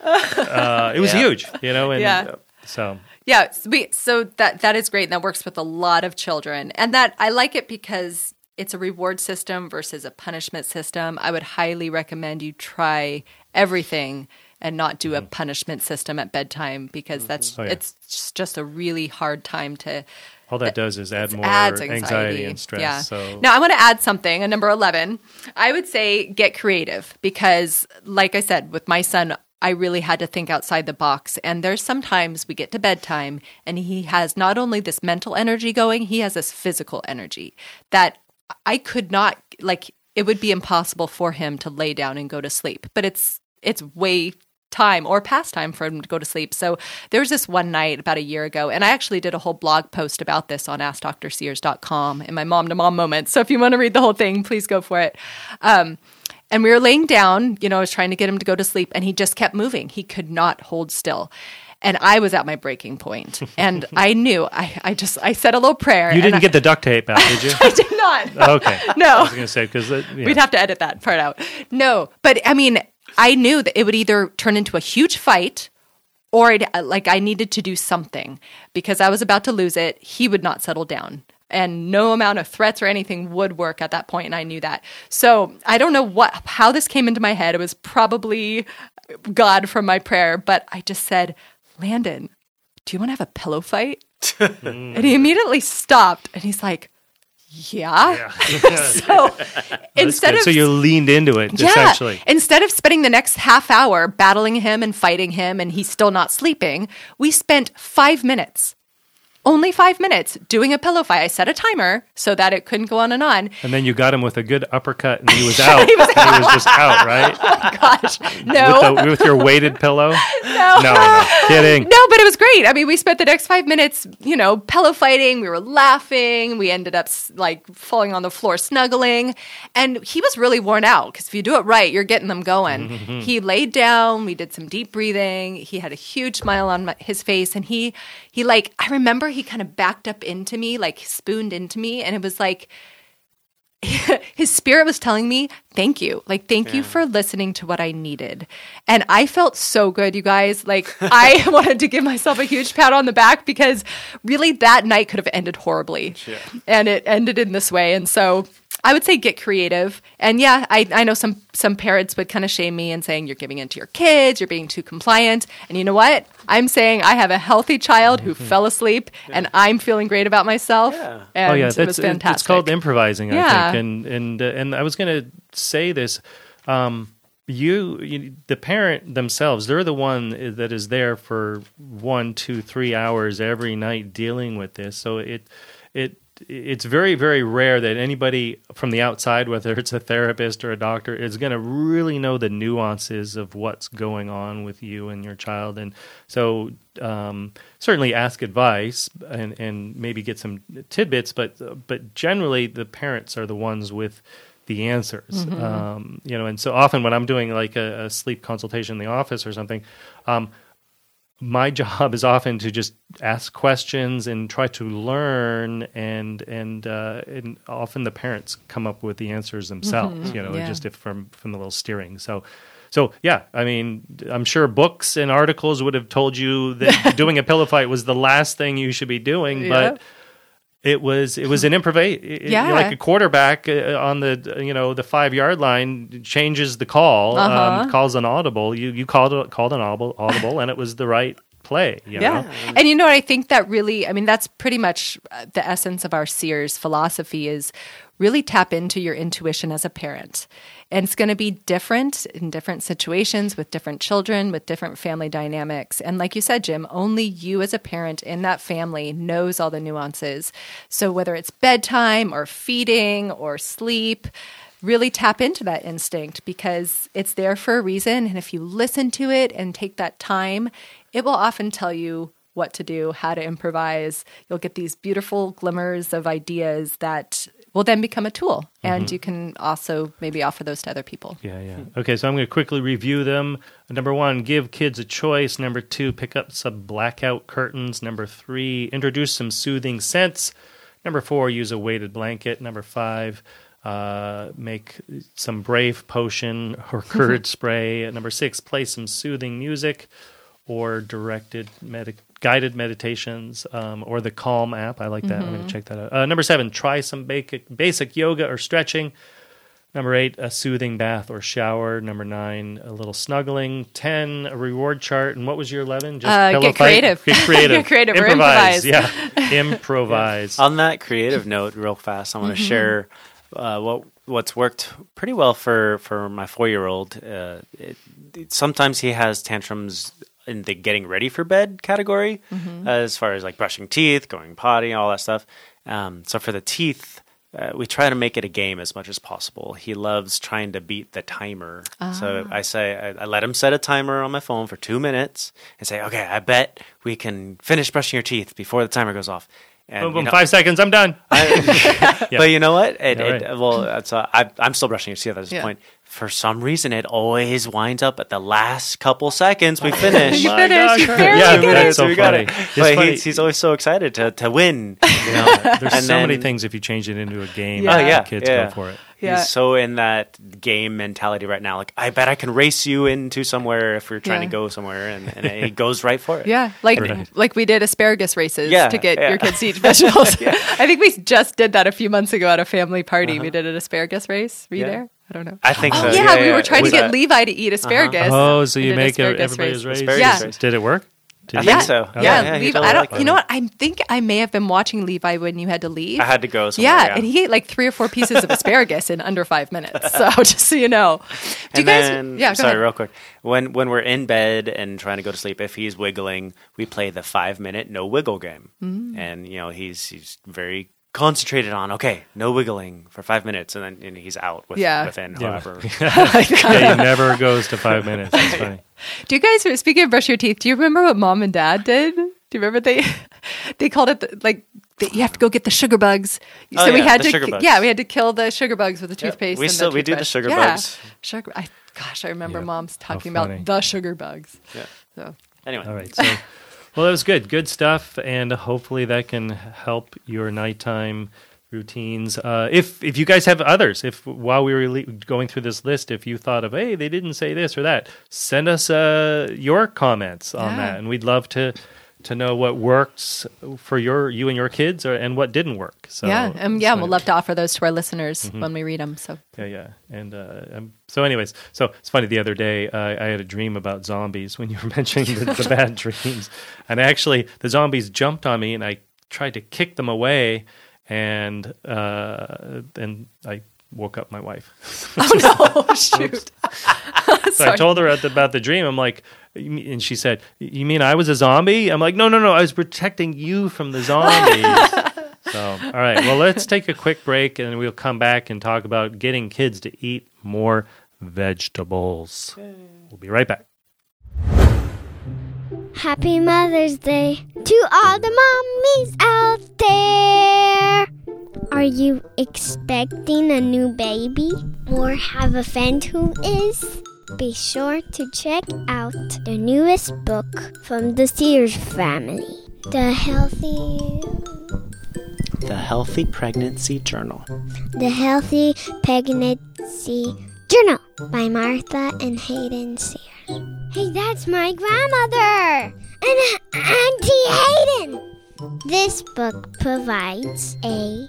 [SPEAKER 5] Uh, it was huge, you know, and
[SPEAKER 6] Yeah.
[SPEAKER 5] so
[SPEAKER 6] Yeah, so that that is great, and that works with a lot of children, and that I like it because it's a reward system versus a punishment system. I would highly recommend you try everything and not do a mm-hmm. punishment system at bedtime because that's mm-hmm.
[SPEAKER 5] Oh, yeah.
[SPEAKER 6] it's just- a really hard time to
[SPEAKER 5] all that uh, does is add more anxiety.
[SPEAKER 6] anxiety,
[SPEAKER 5] and stress.
[SPEAKER 6] Yeah.
[SPEAKER 5] So
[SPEAKER 6] Now I want to add something. A number eleven. I would say get creative because, like I said, with my son, I really had to think outside the box. And there's sometimes we get to bedtime and he has not only this mental energy going, he has this physical energy that I could not like it would be impossible for him to lay down and go to sleep. But it's it's way time or past time for him to go to sleep. So there was this one night about a year ago, and I actually did a whole blog post about this on AskDrSears.com in my mom to mom moment. So if you want to read the whole thing, please go for it. Um, and we were laying down, you know, I was trying to get him to go to sleep, and he just kept moving. He could not hold still. And I was at my breaking point, and *laughs* I knew I, I just I said a little prayer.
[SPEAKER 5] You didn't
[SPEAKER 6] I,
[SPEAKER 5] get the duct tape out, did you? *laughs*
[SPEAKER 6] I did not.
[SPEAKER 5] okay.
[SPEAKER 6] No.
[SPEAKER 5] I was going to say because
[SPEAKER 6] We'd have to edit that part out. No, but I mean, I knew that it would either turn into a huge fight or it, uh, like I needed to do something because I was about to lose it. He would not settle down. And no amount of threats or anything would work at that point, and I knew that. So I don't know what how this came into my head. It was probably God from my prayer, but I just said, Landon, do you want to have a pillow fight? *laughs* and he immediately stopped, and he's like, Yeah. *laughs* *laughs* so instead of
[SPEAKER 5] so you leaned into it
[SPEAKER 6] yeah.
[SPEAKER 5] essentially.
[SPEAKER 6] Instead of spending the next half hour battling him and fighting him and he's still not sleeping, we spent five minutes. Only five minutes doing a pillow fight. I set a timer so that it couldn't go on and on.
[SPEAKER 5] And then you got him with a good uppercut, and he was *laughs* out. he, was just out, *laughs* right?
[SPEAKER 6] Oh gosh, no.
[SPEAKER 5] With, the, with your weighted pillow? *laughs*
[SPEAKER 6] no.
[SPEAKER 5] No, no, kidding.
[SPEAKER 6] No, but it was great. I mean, we spent the next five minutes, you know, pillow fighting. We were laughing. We ended up like falling on the floor, snuggling. And he was really worn out because if you do it right, you're getting them going. Mm-hmm. He laid down. We did some deep breathing. He had a huge smile on my, his face, and he he like I remember he kind of backed up into me, like spooned into me, and it was like *laughs* his spirit was telling me, thank you. Like, thank you for listening to what I needed. And I felt so good, you guys. Like, *laughs* I *laughs* wanted to give myself a huge pat on the back because really that night could have ended horribly. And it ended in this way. And so I would say get creative. And yeah, I, I know some some parents would kind of shame me and saying you're giving in to your kids, you're being too compliant. And you know what? I'm saying I have a healthy child who fell asleep and I'm feeling great about myself.
[SPEAKER 7] Yeah.
[SPEAKER 6] And
[SPEAKER 5] oh yeah,
[SPEAKER 6] it
[SPEAKER 5] that's
[SPEAKER 6] was
[SPEAKER 5] it-
[SPEAKER 6] fantastic.
[SPEAKER 5] it's called improvising, I
[SPEAKER 6] Yeah.
[SPEAKER 5] think. And and uh, and I was going to say this. Um, you, you, the parent themselves, they're the one that is there for one, two, three hours every night dealing with this. So it, it, it's very, very rare that anybody from the outside, whether it's a therapist or a doctor, is going to really know the nuances of what's going on with you and your child. And so, um, certainly ask advice and, and maybe get some tidbits, but but generally the parents are the ones with the answers. Um, you know, and so often when I'm doing like a, a sleep consultation in the office or something, um, my job is often to just ask questions and try to learn and and uh, and often the parents come up with the answers themselves you know
[SPEAKER 6] yeah.
[SPEAKER 5] just if from from the little steering so so yeah i mean i'm sure books and articles would have told you that *laughs* doing a pillow fight was the last thing you should be doing
[SPEAKER 6] Yeah.
[SPEAKER 5] but it was it was an improvise
[SPEAKER 6] Yeah.
[SPEAKER 5] like a quarterback uh, on the you know the five yard line changes the call
[SPEAKER 6] Uh-huh.
[SPEAKER 5] um, calls an audible you you called called an audible audible and it was the right play you
[SPEAKER 6] Yeah.
[SPEAKER 5] know?
[SPEAKER 6] And you know what? I think that really, I mean, that's pretty much uh, the essence of our Sears philosophy is really tap into your intuition as a parent. And it's going to be different in different situations with different children, with different family dynamics. And like you said, Jim, only you as a parent in that family knows all the nuances. So whether it's bedtime or feeding or sleep, really tap into that instinct because it's there for a reason. And if you listen to it and take that time, it will often tell you what to do, how to improvise. You'll get these beautiful glimmers of ideas that will then become a tool. And you can also maybe offer those to other people.
[SPEAKER 5] Yeah, yeah. Okay, so I'm going to quickly review them. Number one, give kids a choice. Number two, pick up some blackout curtains. Number three, introduce some soothing scents. Number four, use a weighted blanket. Number five, uh, make some brave potion or *laughs* courage spray. Number six, play some soothing music or directed med- guided meditations um, or the Calm app. I like that. I'm going to check that out. Uh, number seven, try some basic, basic yoga or stretching. Number eight, a soothing bath or shower. Number nine, a little snuggling. Ten, a reward chart. And what was your eleven? Just
[SPEAKER 6] Uh, get
[SPEAKER 5] fight?
[SPEAKER 6] creative.
[SPEAKER 5] Get creative. *laughs*
[SPEAKER 6] Get creative
[SPEAKER 5] Improvise.
[SPEAKER 6] improvise.
[SPEAKER 5] Yeah, *laughs* improvise.
[SPEAKER 7] On that creative note, real fast, I want to share uh, what what's worked pretty well for for my four year old. Uh, it, it, sometimes he has tantrums in the getting ready for bed category,
[SPEAKER 6] Mm-hmm.
[SPEAKER 7] as far as like brushing teeth, going potty, all that stuff. Um, so for the teeth. Uh, we try to make it a game as much as possible. He loves trying to beat the timer. So
[SPEAKER 6] Ah.
[SPEAKER 7] I say, I, I let him set a timer on my phone for two minutes and say, okay, I bet we can finish brushing your teeth before the timer goes off. And,
[SPEAKER 5] Boom,
[SPEAKER 7] you
[SPEAKER 5] boom,
[SPEAKER 7] know-
[SPEAKER 5] five seconds. I'm done. *laughs* *laughs*
[SPEAKER 7] but you know what? It,
[SPEAKER 5] Yeah,
[SPEAKER 7] it, well, that's, uh, I, I'm still brushing your teeth at this
[SPEAKER 6] Yeah.
[SPEAKER 7] point. For some reason, it always winds up at the last couple seconds we *laughs* finish.
[SPEAKER 6] You
[SPEAKER 5] My
[SPEAKER 6] finished. You barely
[SPEAKER 5] Yeah,
[SPEAKER 6] get
[SPEAKER 5] that's
[SPEAKER 6] it.
[SPEAKER 5] so
[SPEAKER 7] we got
[SPEAKER 5] funny.
[SPEAKER 7] it.
[SPEAKER 5] It's
[SPEAKER 7] But
[SPEAKER 5] funny.
[SPEAKER 7] he's, he's always so excited to, to win. *laughs* You know?
[SPEAKER 5] There's
[SPEAKER 7] And
[SPEAKER 5] so many things if you change it into a game.
[SPEAKER 6] Yeah.
[SPEAKER 7] Oh yeah,
[SPEAKER 5] kids
[SPEAKER 7] yeah.
[SPEAKER 5] go for it.
[SPEAKER 6] Yeah.
[SPEAKER 7] He's so in that game mentality right now. Like, I bet I can race you into somewhere if we're trying
[SPEAKER 6] Yeah.
[SPEAKER 7] to go somewhere, and, and he goes right for it.
[SPEAKER 6] Yeah, like
[SPEAKER 5] Right.
[SPEAKER 6] like we did asparagus races
[SPEAKER 7] Yeah,
[SPEAKER 6] to get
[SPEAKER 7] yeah.
[SPEAKER 6] your kids to eat vegetables. *laughs* I think we just did that a few months ago at a family party. We did an asparagus race. Were you
[SPEAKER 7] Uh-huh. Yeah.
[SPEAKER 6] there? I don't know.
[SPEAKER 7] I think
[SPEAKER 6] Oh
[SPEAKER 7] so.
[SPEAKER 6] yeah, we were trying to get
[SPEAKER 7] that-
[SPEAKER 6] Levi to eat asparagus.
[SPEAKER 5] Oh, so you make a,
[SPEAKER 6] asparagus
[SPEAKER 5] everybody's race.
[SPEAKER 7] Asparagus
[SPEAKER 6] Yeah.
[SPEAKER 7] race.
[SPEAKER 5] Did it work? Did
[SPEAKER 7] I
[SPEAKER 5] you-
[SPEAKER 7] think
[SPEAKER 6] Yeah.
[SPEAKER 7] so.
[SPEAKER 6] Yeah,
[SPEAKER 7] Yeah, he
[SPEAKER 6] Levi.
[SPEAKER 7] totally
[SPEAKER 6] I don't.
[SPEAKER 7] liked
[SPEAKER 6] You know what? I think I may have been watching Levi when you had to leave.
[SPEAKER 7] I had to go somewhere.
[SPEAKER 6] yeah,
[SPEAKER 7] Yeah,
[SPEAKER 6] and he ate like three or four pieces of asparagus in under five minutes. So *laughs* just so you know, do you guys?
[SPEAKER 7] then,
[SPEAKER 6] yeah,
[SPEAKER 7] sorry,
[SPEAKER 6] ahead.
[SPEAKER 7] real quick. When when we're in bed and trying to go to sleep, if he's wiggling, we play the five minute no wiggle game,
[SPEAKER 6] Mm.
[SPEAKER 7] and you know he's he's very concentrated on okay, no wiggling for five minutes, and then and he's out with,
[SPEAKER 6] Yeah.
[SPEAKER 7] within
[SPEAKER 5] Yeah.
[SPEAKER 7] however. *laughs*
[SPEAKER 5] yeah, he *laughs* uh, never goes to five minutes. That's funny. *laughs*
[SPEAKER 6] Do you guys? Speaking of brush your teeth, do you remember what mom and dad did? Do you remember they they called it the, like the, you have to go get the sugar bugs.
[SPEAKER 7] Oh,
[SPEAKER 6] so we
[SPEAKER 7] yeah,
[SPEAKER 6] had
[SPEAKER 7] the
[SPEAKER 6] to
[SPEAKER 7] sugar bugs.
[SPEAKER 6] yeah we had to kill the sugar bugs with the
[SPEAKER 7] Yep,
[SPEAKER 6] toothpaste.
[SPEAKER 7] we
[SPEAKER 6] and
[SPEAKER 7] still-
[SPEAKER 6] the
[SPEAKER 7] we do the sugar
[SPEAKER 6] yeah.
[SPEAKER 7] bugs.
[SPEAKER 6] Sugar. I, gosh, I remember
[SPEAKER 5] Yeah.
[SPEAKER 6] mom's talking about the sugar bugs.
[SPEAKER 7] Yeah.
[SPEAKER 6] So
[SPEAKER 7] Anyway,
[SPEAKER 5] All right. So, well, that was good. Good stuff, and hopefully that can help your nighttime routines. Uh, if if you guys have others, if while we were going through this list, if you thought of, hey, they didn't say this or that, send us uh, your comments on
[SPEAKER 6] Yeah.
[SPEAKER 5] that, and we'd love to to know what works for your you and your kids, or and what didn't work. So
[SPEAKER 6] yeah, um, yeah,
[SPEAKER 5] so-
[SPEAKER 6] we'll love to offer those to our listeners
[SPEAKER 7] Mm-hmm.
[SPEAKER 6] when we read them. So
[SPEAKER 5] yeah, yeah. And uh, um, so, anyways, so it's funny. The other day, uh, I had a dream about zombies when you were *laughs* mentioning the, the bad *laughs* dreams, and actually, the zombies jumped on me, and I tried to kick them away, and uh, and I woke up my wife. *laughs*
[SPEAKER 6] oh no, shoot.
[SPEAKER 5] So I told her about the dream. I'm like, and she said, "You mean I was a zombie?" I'm like, "No, no, no. I was protecting you from the zombies." *laughs* so, all right. Well, let's take a quick break, and we'll come back and talk about getting kids to eat more vegetables. We'll be right back.
[SPEAKER 8] Happy Mother's Day to all the mommies out there. Are you expecting a new baby or have a friend who is? Be sure to check out the newest book from the Sears family, The Healthy
[SPEAKER 7] the Healthy Pregnancy Journal.
[SPEAKER 8] The Healthy Pregnancy Journal by Martha and Hayden Sears. Hey, that's my grandmother and Auntie Hayden. This book provides a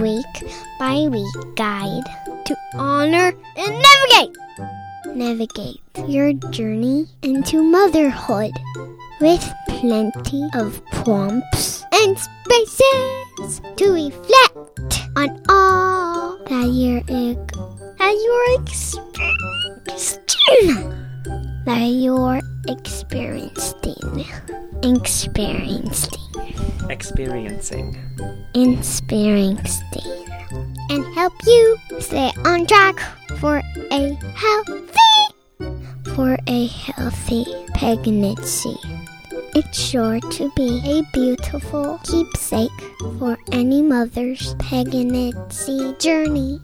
[SPEAKER 8] week by week guide to honor and navigate. Navigate your journey into motherhood with plenty of prompts and spaces to reflect on all that you're that you're experiencing that you're experiencing experiencing
[SPEAKER 7] Experiencing.
[SPEAKER 8] experiencing and help you stay on track for a healthy for a healthy pregnancy. It's sure to be a beautiful keepsake for any mother's pregnancy journey.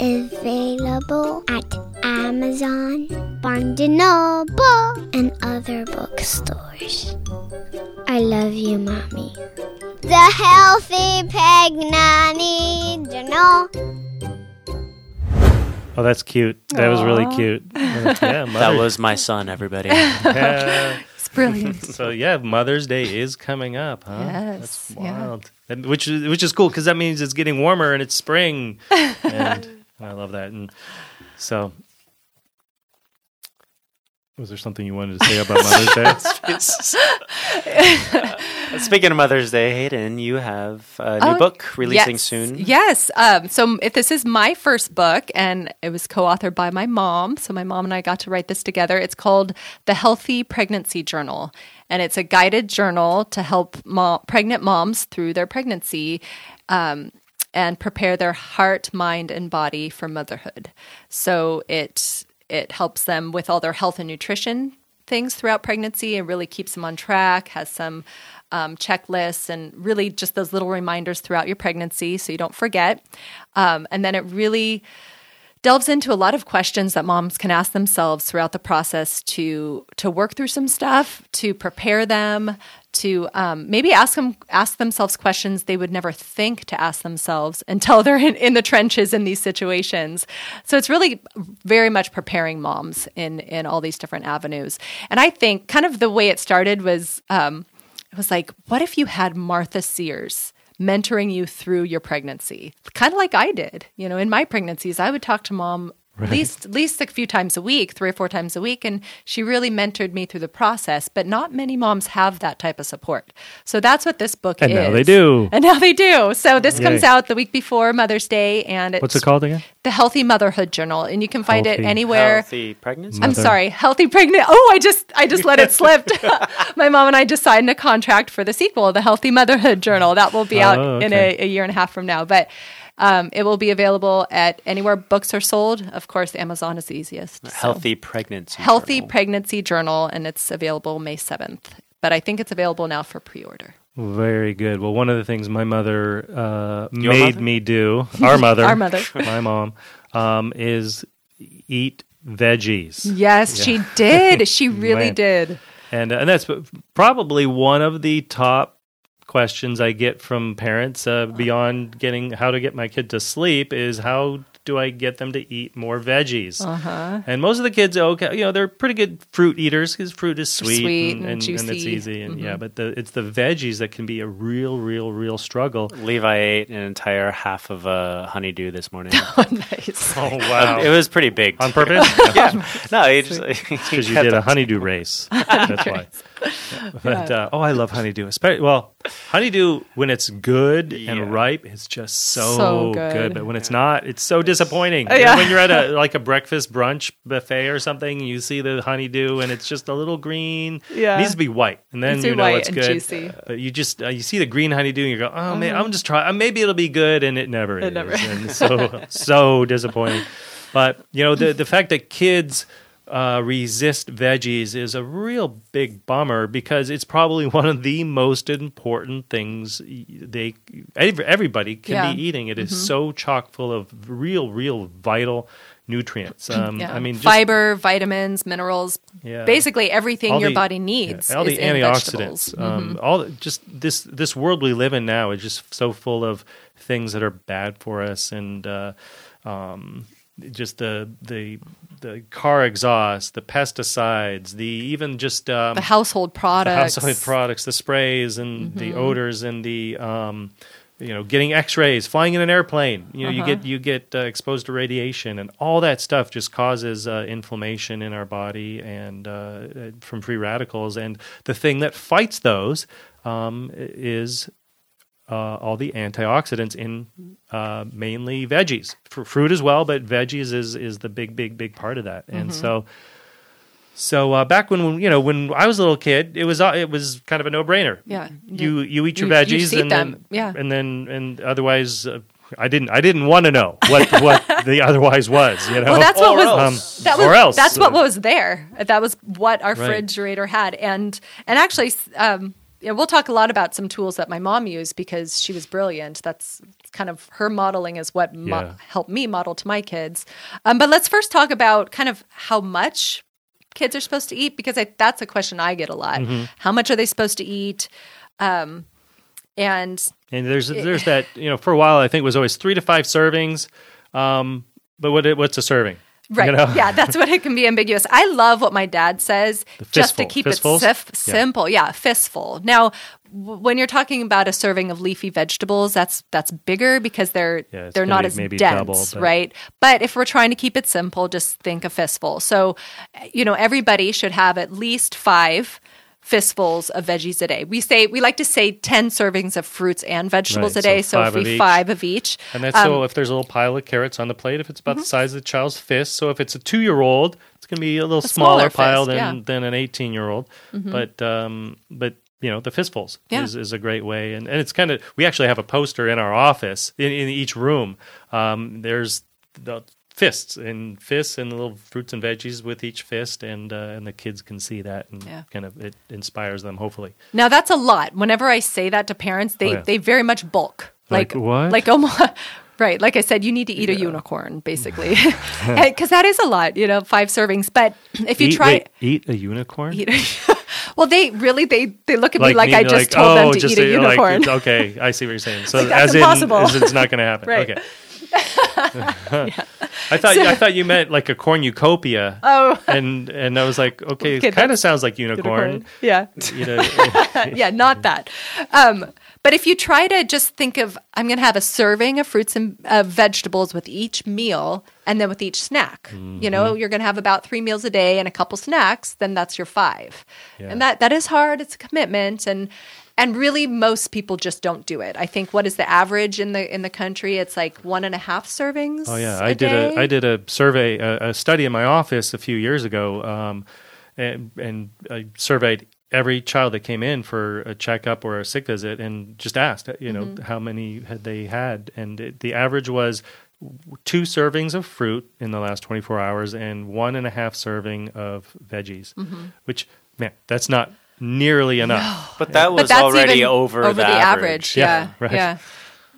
[SPEAKER 8] Available at Amazon, Barnes & Noble, and other bookstores. I love you, Mommy. The Healthy Pregnancy Journal.
[SPEAKER 5] Oh, that's cute. That was really cute. *laughs* Yeah,
[SPEAKER 7] That was my son, everybody. *laughs*
[SPEAKER 5] Yeah.
[SPEAKER 6] Brilliant. *laughs*
[SPEAKER 5] so yeah, Mother's Day is coming up, huh?
[SPEAKER 6] Yes,
[SPEAKER 5] That's
[SPEAKER 6] yeah.
[SPEAKER 5] wild. And which is which is cool because that means it's getting warmer and it's spring, *laughs* and I love that. And so, Was there something you wanted to say about Mother's Day? *laughs*
[SPEAKER 7] Speaking of Mother's Day, Hayden, you have a new
[SPEAKER 6] Oh,
[SPEAKER 7] book releasing
[SPEAKER 6] yes,
[SPEAKER 7] soon.
[SPEAKER 6] Yes. Um, so if this is my first book, and it was co-authored by my mom. So my mom and I got to write this together. It's called the Healthy Pregnancy Journal, and it's a guided journal to help mo- pregnant moms through their pregnancy. Um, and prepare their heart, mind, and body for motherhood. So it it helps them with all their health and nutrition things throughout pregnancy and really keeps them on track. Has some um, checklists and really just those little reminders throughout your pregnancy so you don't forget. Um, and then it really delves into a lot of questions that moms can ask themselves throughout the process to to work through some stuff, to prepare them, to um, maybe ask them ask themselves questions they would never think to ask themselves until *laughs* they're in, in the trenches in these situations. So it's really very much preparing moms in in all these different avenues. And I think kind of the way it started was um, it was like, what if you had Martha Sears? mentoring you through your pregnancy, kind of like I did. You know, in my pregnancies, I would talk to mom at least least a few times a week, three or four times a week, and she really mentored me through the process. But not many moms have that type of support. So that's what this book
[SPEAKER 5] And
[SPEAKER 6] is.
[SPEAKER 5] And now they do.
[SPEAKER 6] And now they do. So this comes out the week before Mother's Day, and it's
[SPEAKER 5] What's it called again?
[SPEAKER 6] The Healthy Motherhood Journal, and you can find it anywhere.
[SPEAKER 7] Healthy pregnancy.
[SPEAKER 6] I'm sorry, healthy pregnant. Oh, I just I just let it slip. *laughs* *laughs* My mom and I just signed a contract for the sequel, the Healthy Motherhood Journal. That will be out
[SPEAKER 5] Oh,
[SPEAKER 6] in a, a year and a half from now. But um, it will be available at anywhere books are sold. Of course, Amazon is the easiest. So-
[SPEAKER 7] Healthy pregnancy.
[SPEAKER 6] Healthy
[SPEAKER 7] journal.
[SPEAKER 6] Pregnancy Journal, and it's available May 7th. But I think it's available now for pre-order.
[SPEAKER 5] Very good. Well, one of the things my mother uh, made
[SPEAKER 7] mother?
[SPEAKER 5] me do, our *laughs* mother,
[SPEAKER 6] Our mother. *laughs*
[SPEAKER 5] my mom, um, is eat veggies.
[SPEAKER 6] Yes, she did. *laughs* She really did.
[SPEAKER 5] and uh, and that's probably one of the top questions I get from parents uh, beyond getting how to get my kid to sleep is how do I get them to eat more veggies?
[SPEAKER 6] Uh-huh.
[SPEAKER 5] And most of the kids, okay, you know, they're pretty good fruit eaters because fruit is sweet,
[SPEAKER 6] Sweet
[SPEAKER 5] and,
[SPEAKER 6] and
[SPEAKER 5] and, and it's easy, and yeah. But the, it's the veggies that can be a real, real, real struggle.
[SPEAKER 7] Levi ate an entire half of a honeydew this morning. *laughs*
[SPEAKER 6] nice. *laughs*
[SPEAKER 5] Oh wow.
[SPEAKER 7] it was pretty big.
[SPEAKER 5] On purpose? *laughs*
[SPEAKER 7] yeah. No, he just
[SPEAKER 5] because you did a honeydew race. That's why. *laughs* But uh, oh, I love honeydew. Especially well, honeydew when it's good
[SPEAKER 7] Yeah.
[SPEAKER 5] and ripe, it's just so,
[SPEAKER 6] So
[SPEAKER 5] good.
[SPEAKER 6] good.
[SPEAKER 5] But when it's not, it's so disappointing.
[SPEAKER 6] Yeah.
[SPEAKER 5] when you're at a like a breakfast brunch buffet or something, you see the honeydew and it's just a little green.
[SPEAKER 6] Yeah.
[SPEAKER 5] it needs to be white, and then you know it's good.
[SPEAKER 6] juicy.
[SPEAKER 5] But you just uh, you see the green honeydew, and you go, oh man, I'm just trying. Maybe it'll be good, and it never
[SPEAKER 6] It
[SPEAKER 5] is.
[SPEAKER 6] never- *laughs*
[SPEAKER 5] so so disappointing. But you know the the fact that kids uh, resist veggies is a real big bummer because it's probably *laughs* one of the most important things they everybody can
[SPEAKER 6] Yeah.
[SPEAKER 5] be eating. It is so chock full of real, real vital nutrients. Um, *clears throat*
[SPEAKER 6] Yeah.
[SPEAKER 5] I mean, just,
[SPEAKER 6] fiber, vitamins, minerals,
[SPEAKER 5] Yeah.
[SPEAKER 6] basically everything
[SPEAKER 5] all
[SPEAKER 6] your
[SPEAKER 5] the-
[SPEAKER 6] body needs.
[SPEAKER 5] all
[SPEAKER 6] is
[SPEAKER 5] the antioxidants,
[SPEAKER 6] vegetables. Mm-hmm.
[SPEAKER 5] um, all the- just this this world we live in now is just so full of things that are bad for us, and uh, um, just the the the car exhaust, the pesticides, the even just um,
[SPEAKER 6] the household
[SPEAKER 5] the
[SPEAKER 6] products.
[SPEAKER 5] household products, the sprays and the
[SPEAKER 6] Mm-hmm.
[SPEAKER 5] odors and the um, you know getting X-rays, flying in an airplane. You know, you
[SPEAKER 6] Uh-huh.
[SPEAKER 5] get you get uh, exposed to radiation, and all that stuff just causes uh, inflammation in our body and uh, from free radicals. And the thing that fights those um, is uh, all the antioxidants in uh, mainly veggies, for fruit as well, but veggies is is the big, big, big part of that. And
[SPEAKER 6] Mm-hmm.
[SPEAKER 5] so, so uh, back when you know when I was a little kid, it was uh, it was kind of a no brainer.
[SPEAKER 6] Yeah.
[SPEAKER 5] you you eat your
[SPEAKER 6] You- you
[SPEAKER 5] veggies
[SPEAKER 6] see
[SPEAKER 5] and
[SPEAKER 6] them,
[SPEAKER 5] then
[SPEAKER 6] yeah.
[SPEAKER 5] and then and otherwise. Uh, I didn't. I didn't want to know what *laughs* what the otherwise was. You know.
[SPEAKER 6] Well, that's what
[SPEAKER 7] Or
[SPEAKER 6] was
[SPEAKER 7] else.
[SPEAKER 6] that was
[SPEAKER 5] Or else.
[SPEAKER 6] that's what was there. That was what our
[SPEAKER 5] Right.
[SPEAKER 6] refrigerator had, and and actually, um, yeah, we'll talk a lot about some tools that my mom used because she was brilliant. That's kind of her modeling is what mo-
[SPEAKER 5] Yeah.
[SPEAKER 6] helped me model to my kids. Um, but let's first talk about kind of how much kids are supposed to eat because I, that's a question I get a lot.
[SPEAKER 5] Mm-hmm.
[SPEAKER 6] How much are they supposed to eat? Um, and
[SPEAKER 5] And there's there's that you know for a while I think it was always three to five servings. Um, but what what's a serving?
[SPEAKER 6] Right.
[SPEAKER 5] You know?
[SPEAKER 6] Yeah, that's what it can be ambiguous. I love what my dad says just to keep
[SPEAKER 5] Fistfuls?
[SPEAKER 6] it sif- simple. Yeah, fistful. Now, w- when you're talking about a serving of leafy vegetables, that's that's bigger because they're
[SPEAKER 5] Yeah,
[SPEAKER 6] they're not as dense,
[SPEAKER 5] double, but-
[SPEAKER 6] right? But if we're trying to keep it simple, just think a fistful. So, you know, everybody should have at least five fistfuls of veggies a day. We say we like to say 10 servings of fruits and vegetables
[SPEAKER 5] Right,
[SPEAKER 6] a day,
[SPEAKER 5] so
[SPEAKER 6] so,
[SPEAKER 5] five
[SPEAKER 6] if
[SPEAKER 5] of
[SPEAKER 6] five of each.
[SPEAKER 5] And that's
[SPEAKER 6] Um,
[SPEAKER 5] so if there's a little pile of carrots on the plate, if it's about the size of the child's fist. So if it's a two year old, it's going to be a little
[SPEAKER 6] smaller
[SPEAKER 5] smaller, pile
[SPEAKER 6] fist,
[SPEAKER 5] than,
[SPEAKER 6] yeah. Mm-hmm.
[SPEAKER 5] than an 18 year old. But, um, but, you know, the fistfuls
[SPEAKER 6] Yeah.
[SPEAKER 5] is, is a great way. And, and it's kind of, we actually have a poster in our office in, in each room. Um, there's the fists and fists and little fruits and veggies with each fist. And, uh, and the kids can see that and
[SPEAKER 6] Yeah.
[SPEAKER 5] kind of, it inspires them, hopefully.
[SPEAKER 6] Now that's a lot. Whenever I say that to parents, they
[SPEAKER 5] Oh, yeah.
[SPEAKER 6] they very much bulk.
[SPEAKER 5] Like what?
[SPEAKER 6] Like almost *laughs* right. Like I said, you need to eat a unicorn basically, *laughs* *laughs* because that is a lot. You know, five servings. But if you
[SPEAKER 5] eat,
[SPEAKER 6] try.
[SPEAKER 5] wait, eat a unicorn?
[SPEAKER 6] Eat well, they really they they look at me like
[SPEAKER 5] me-
[SPEAKER 6] I just told them to eat a
[SPEAKER 5] like,
[SPEAKER 6] unicorn.
[SPEAKER 5] it's- okay, I see what you're saying. So
[SPEAKER 6] Like, that's
[SPEAKER 5] as
[SPEAKER 6] impossible.
[SPEAKER 5] in, as it's not going to happen.
[SPEAKER 6] Right.
[SPEAKER 5] Okay. *laughs* I thought I thought you meant like a cornucopia.
[SPEAKER 6] Oh.
[SPEAKER 5] and and I was like, okay,
[SPEAKER 6] Okay,
[SPEAKER 5] it kind of sounds like unicorn.
[SPEAKER 6] Yeah.
[SPEAKER 5] You know, *laughs*
[SPEAKER 6] yeah, not that. Um, but if you try to just think of, I'm going to have a serving of fruits and uh, vegetables with each meal, and then with each snack. You know,
[SPEAKER 5] Mm-hmm.
[SPEAKER 6] you're going to have about three meals a day and a couple snacks. Then that's your five,
[SPEAKER 5] Yeah.
[SPEAKER 6] and that that is hard. It's a commitment, and and really most people just don't do it. I think what is the average in the in the country? It's like one and a half servings.
[SPEAKER 5] Oh yeah,
[SPEAKER 6] I
[SPEAKER 5] did a I did a survey, a, a study in my office a few years ago, um, and, and I surveyed every child that came in for a checkup or a sick visit, and just asked, you know,
[SPEAKER 6] Mm-hmm.
[SPEAKER 5] how many had they had, and it, the average was two servings of fruit in the last 24 hours and one and a half serving of veggies,
[SPEAKER 6] Mm-hmm.
[SPEAKER 5] which man, that's not nearly enough.
[SPEAKER 7] But that was
[SPEAKER 6] but
[SPEAKER 7] already
[SPEAKER 6] even
[SPEAKER 7] over, the, average.
[SPEAKER 6] Yeah,
[SPEAKER 5] Yeah, right.
[SPEAKER 6] yeah.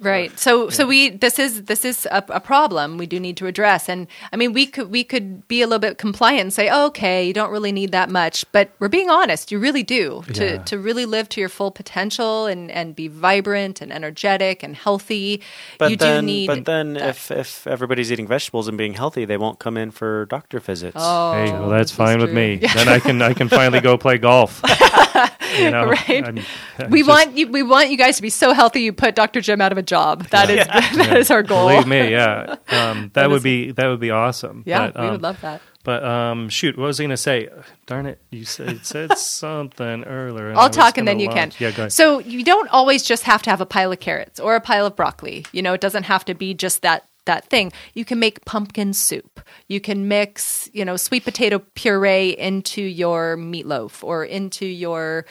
[SPEAKER 6] Right. So so we this is this is a, a problem we do need to address. And I mean we could we could be a little bit compliant and say, oh, okay, you don't really need that much. But we're being honest, you really do. To
[SPEAKER 5] Yeah.
[SPEAKER 6] to really live to your full potential and, and be vibrant and energetic and healthy,
[SPEAKER 7] But
[SPEAKER 6] you
[SPEAKER 7] then,
[SPEAKER 6] do need
[SPEAKER 7] but then
[SPEAKER 6] that.
[SPEAKER 7] if, if everybody's eating vegetables and being healthy, they won't come in for doctor visits.
[SPEAKER 6] Oh,
[SPEAKER 5] Hey, well, that's
[SPEAKER 6] this is
[SPEAKER 5] fine with
[SPEAKER 6] true.
[SPEAKER 5] me. Then I can I can finally go play golf. *laughs* you *laughs* know,
[SPEAKER 6] Right.
[SPEAKER 5] I'm- I'm
[SPEAKER 6] we
[SPEAKER 5] just-
[SPEAKER 6] want you we want you guys to be so healthy you put Dr. Jim out of a job. That is *laughs* that is our goal.
[SPEAKER 5] Believe me, yeah. *laughs* Um, that, would
[SPEAKER 6] is-
[SPEAKER 5] be that would be awesome.
[SPEAKER 6] Yeah,
[SPEAKER 5] but,
[SPEAKER 6] we
[SPEAKER 5] um,
[SPEAKER 6] would love that.
[SPEAKER 5] But um, shoot, what was I going to say? Darn it! You said, said something earlier.
[SPEAKER 6] I'll talk and then you can.
[SPEAKER 5] Yeah, go ahead.
[SPEAKER 6] So you don't always just have to have a pile of carrots or a pile of broccoli. You know, it doesn't have to be just that that thing. You can make pumpkin soup. You can mix, you know, sweet potato puree into your meatloaf or into your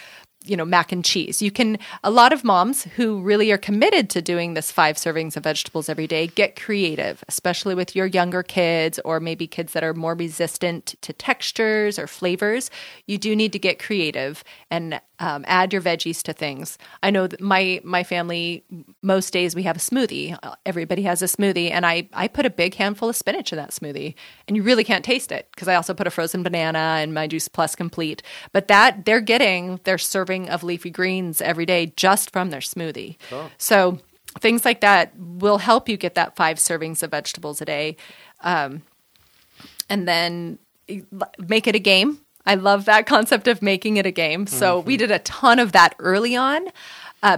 [SPEAKER 6] you know mac and cheese. You can a lot of moms who really are committed to doing this five servings of vegetables every day get creative especially with your younger kids or maybe kids that are more resistant to textures or flavors. You do need to get creative and um, add your veggies to things. I know that my my family most days we have a smoothie. Everybody has a smoothie and i i put a big handful of spinach in that smoothie and you really can't taste it because i also put a frozen banana in my juice plus complete. But that they're getting their serving of leafy greens every day just from their smoothie. So things like that will help you get that five servings of vegetables a day. Um, and then make it a game. I love that *laughs* concept of making it a game. So we did a ton of that early on uh,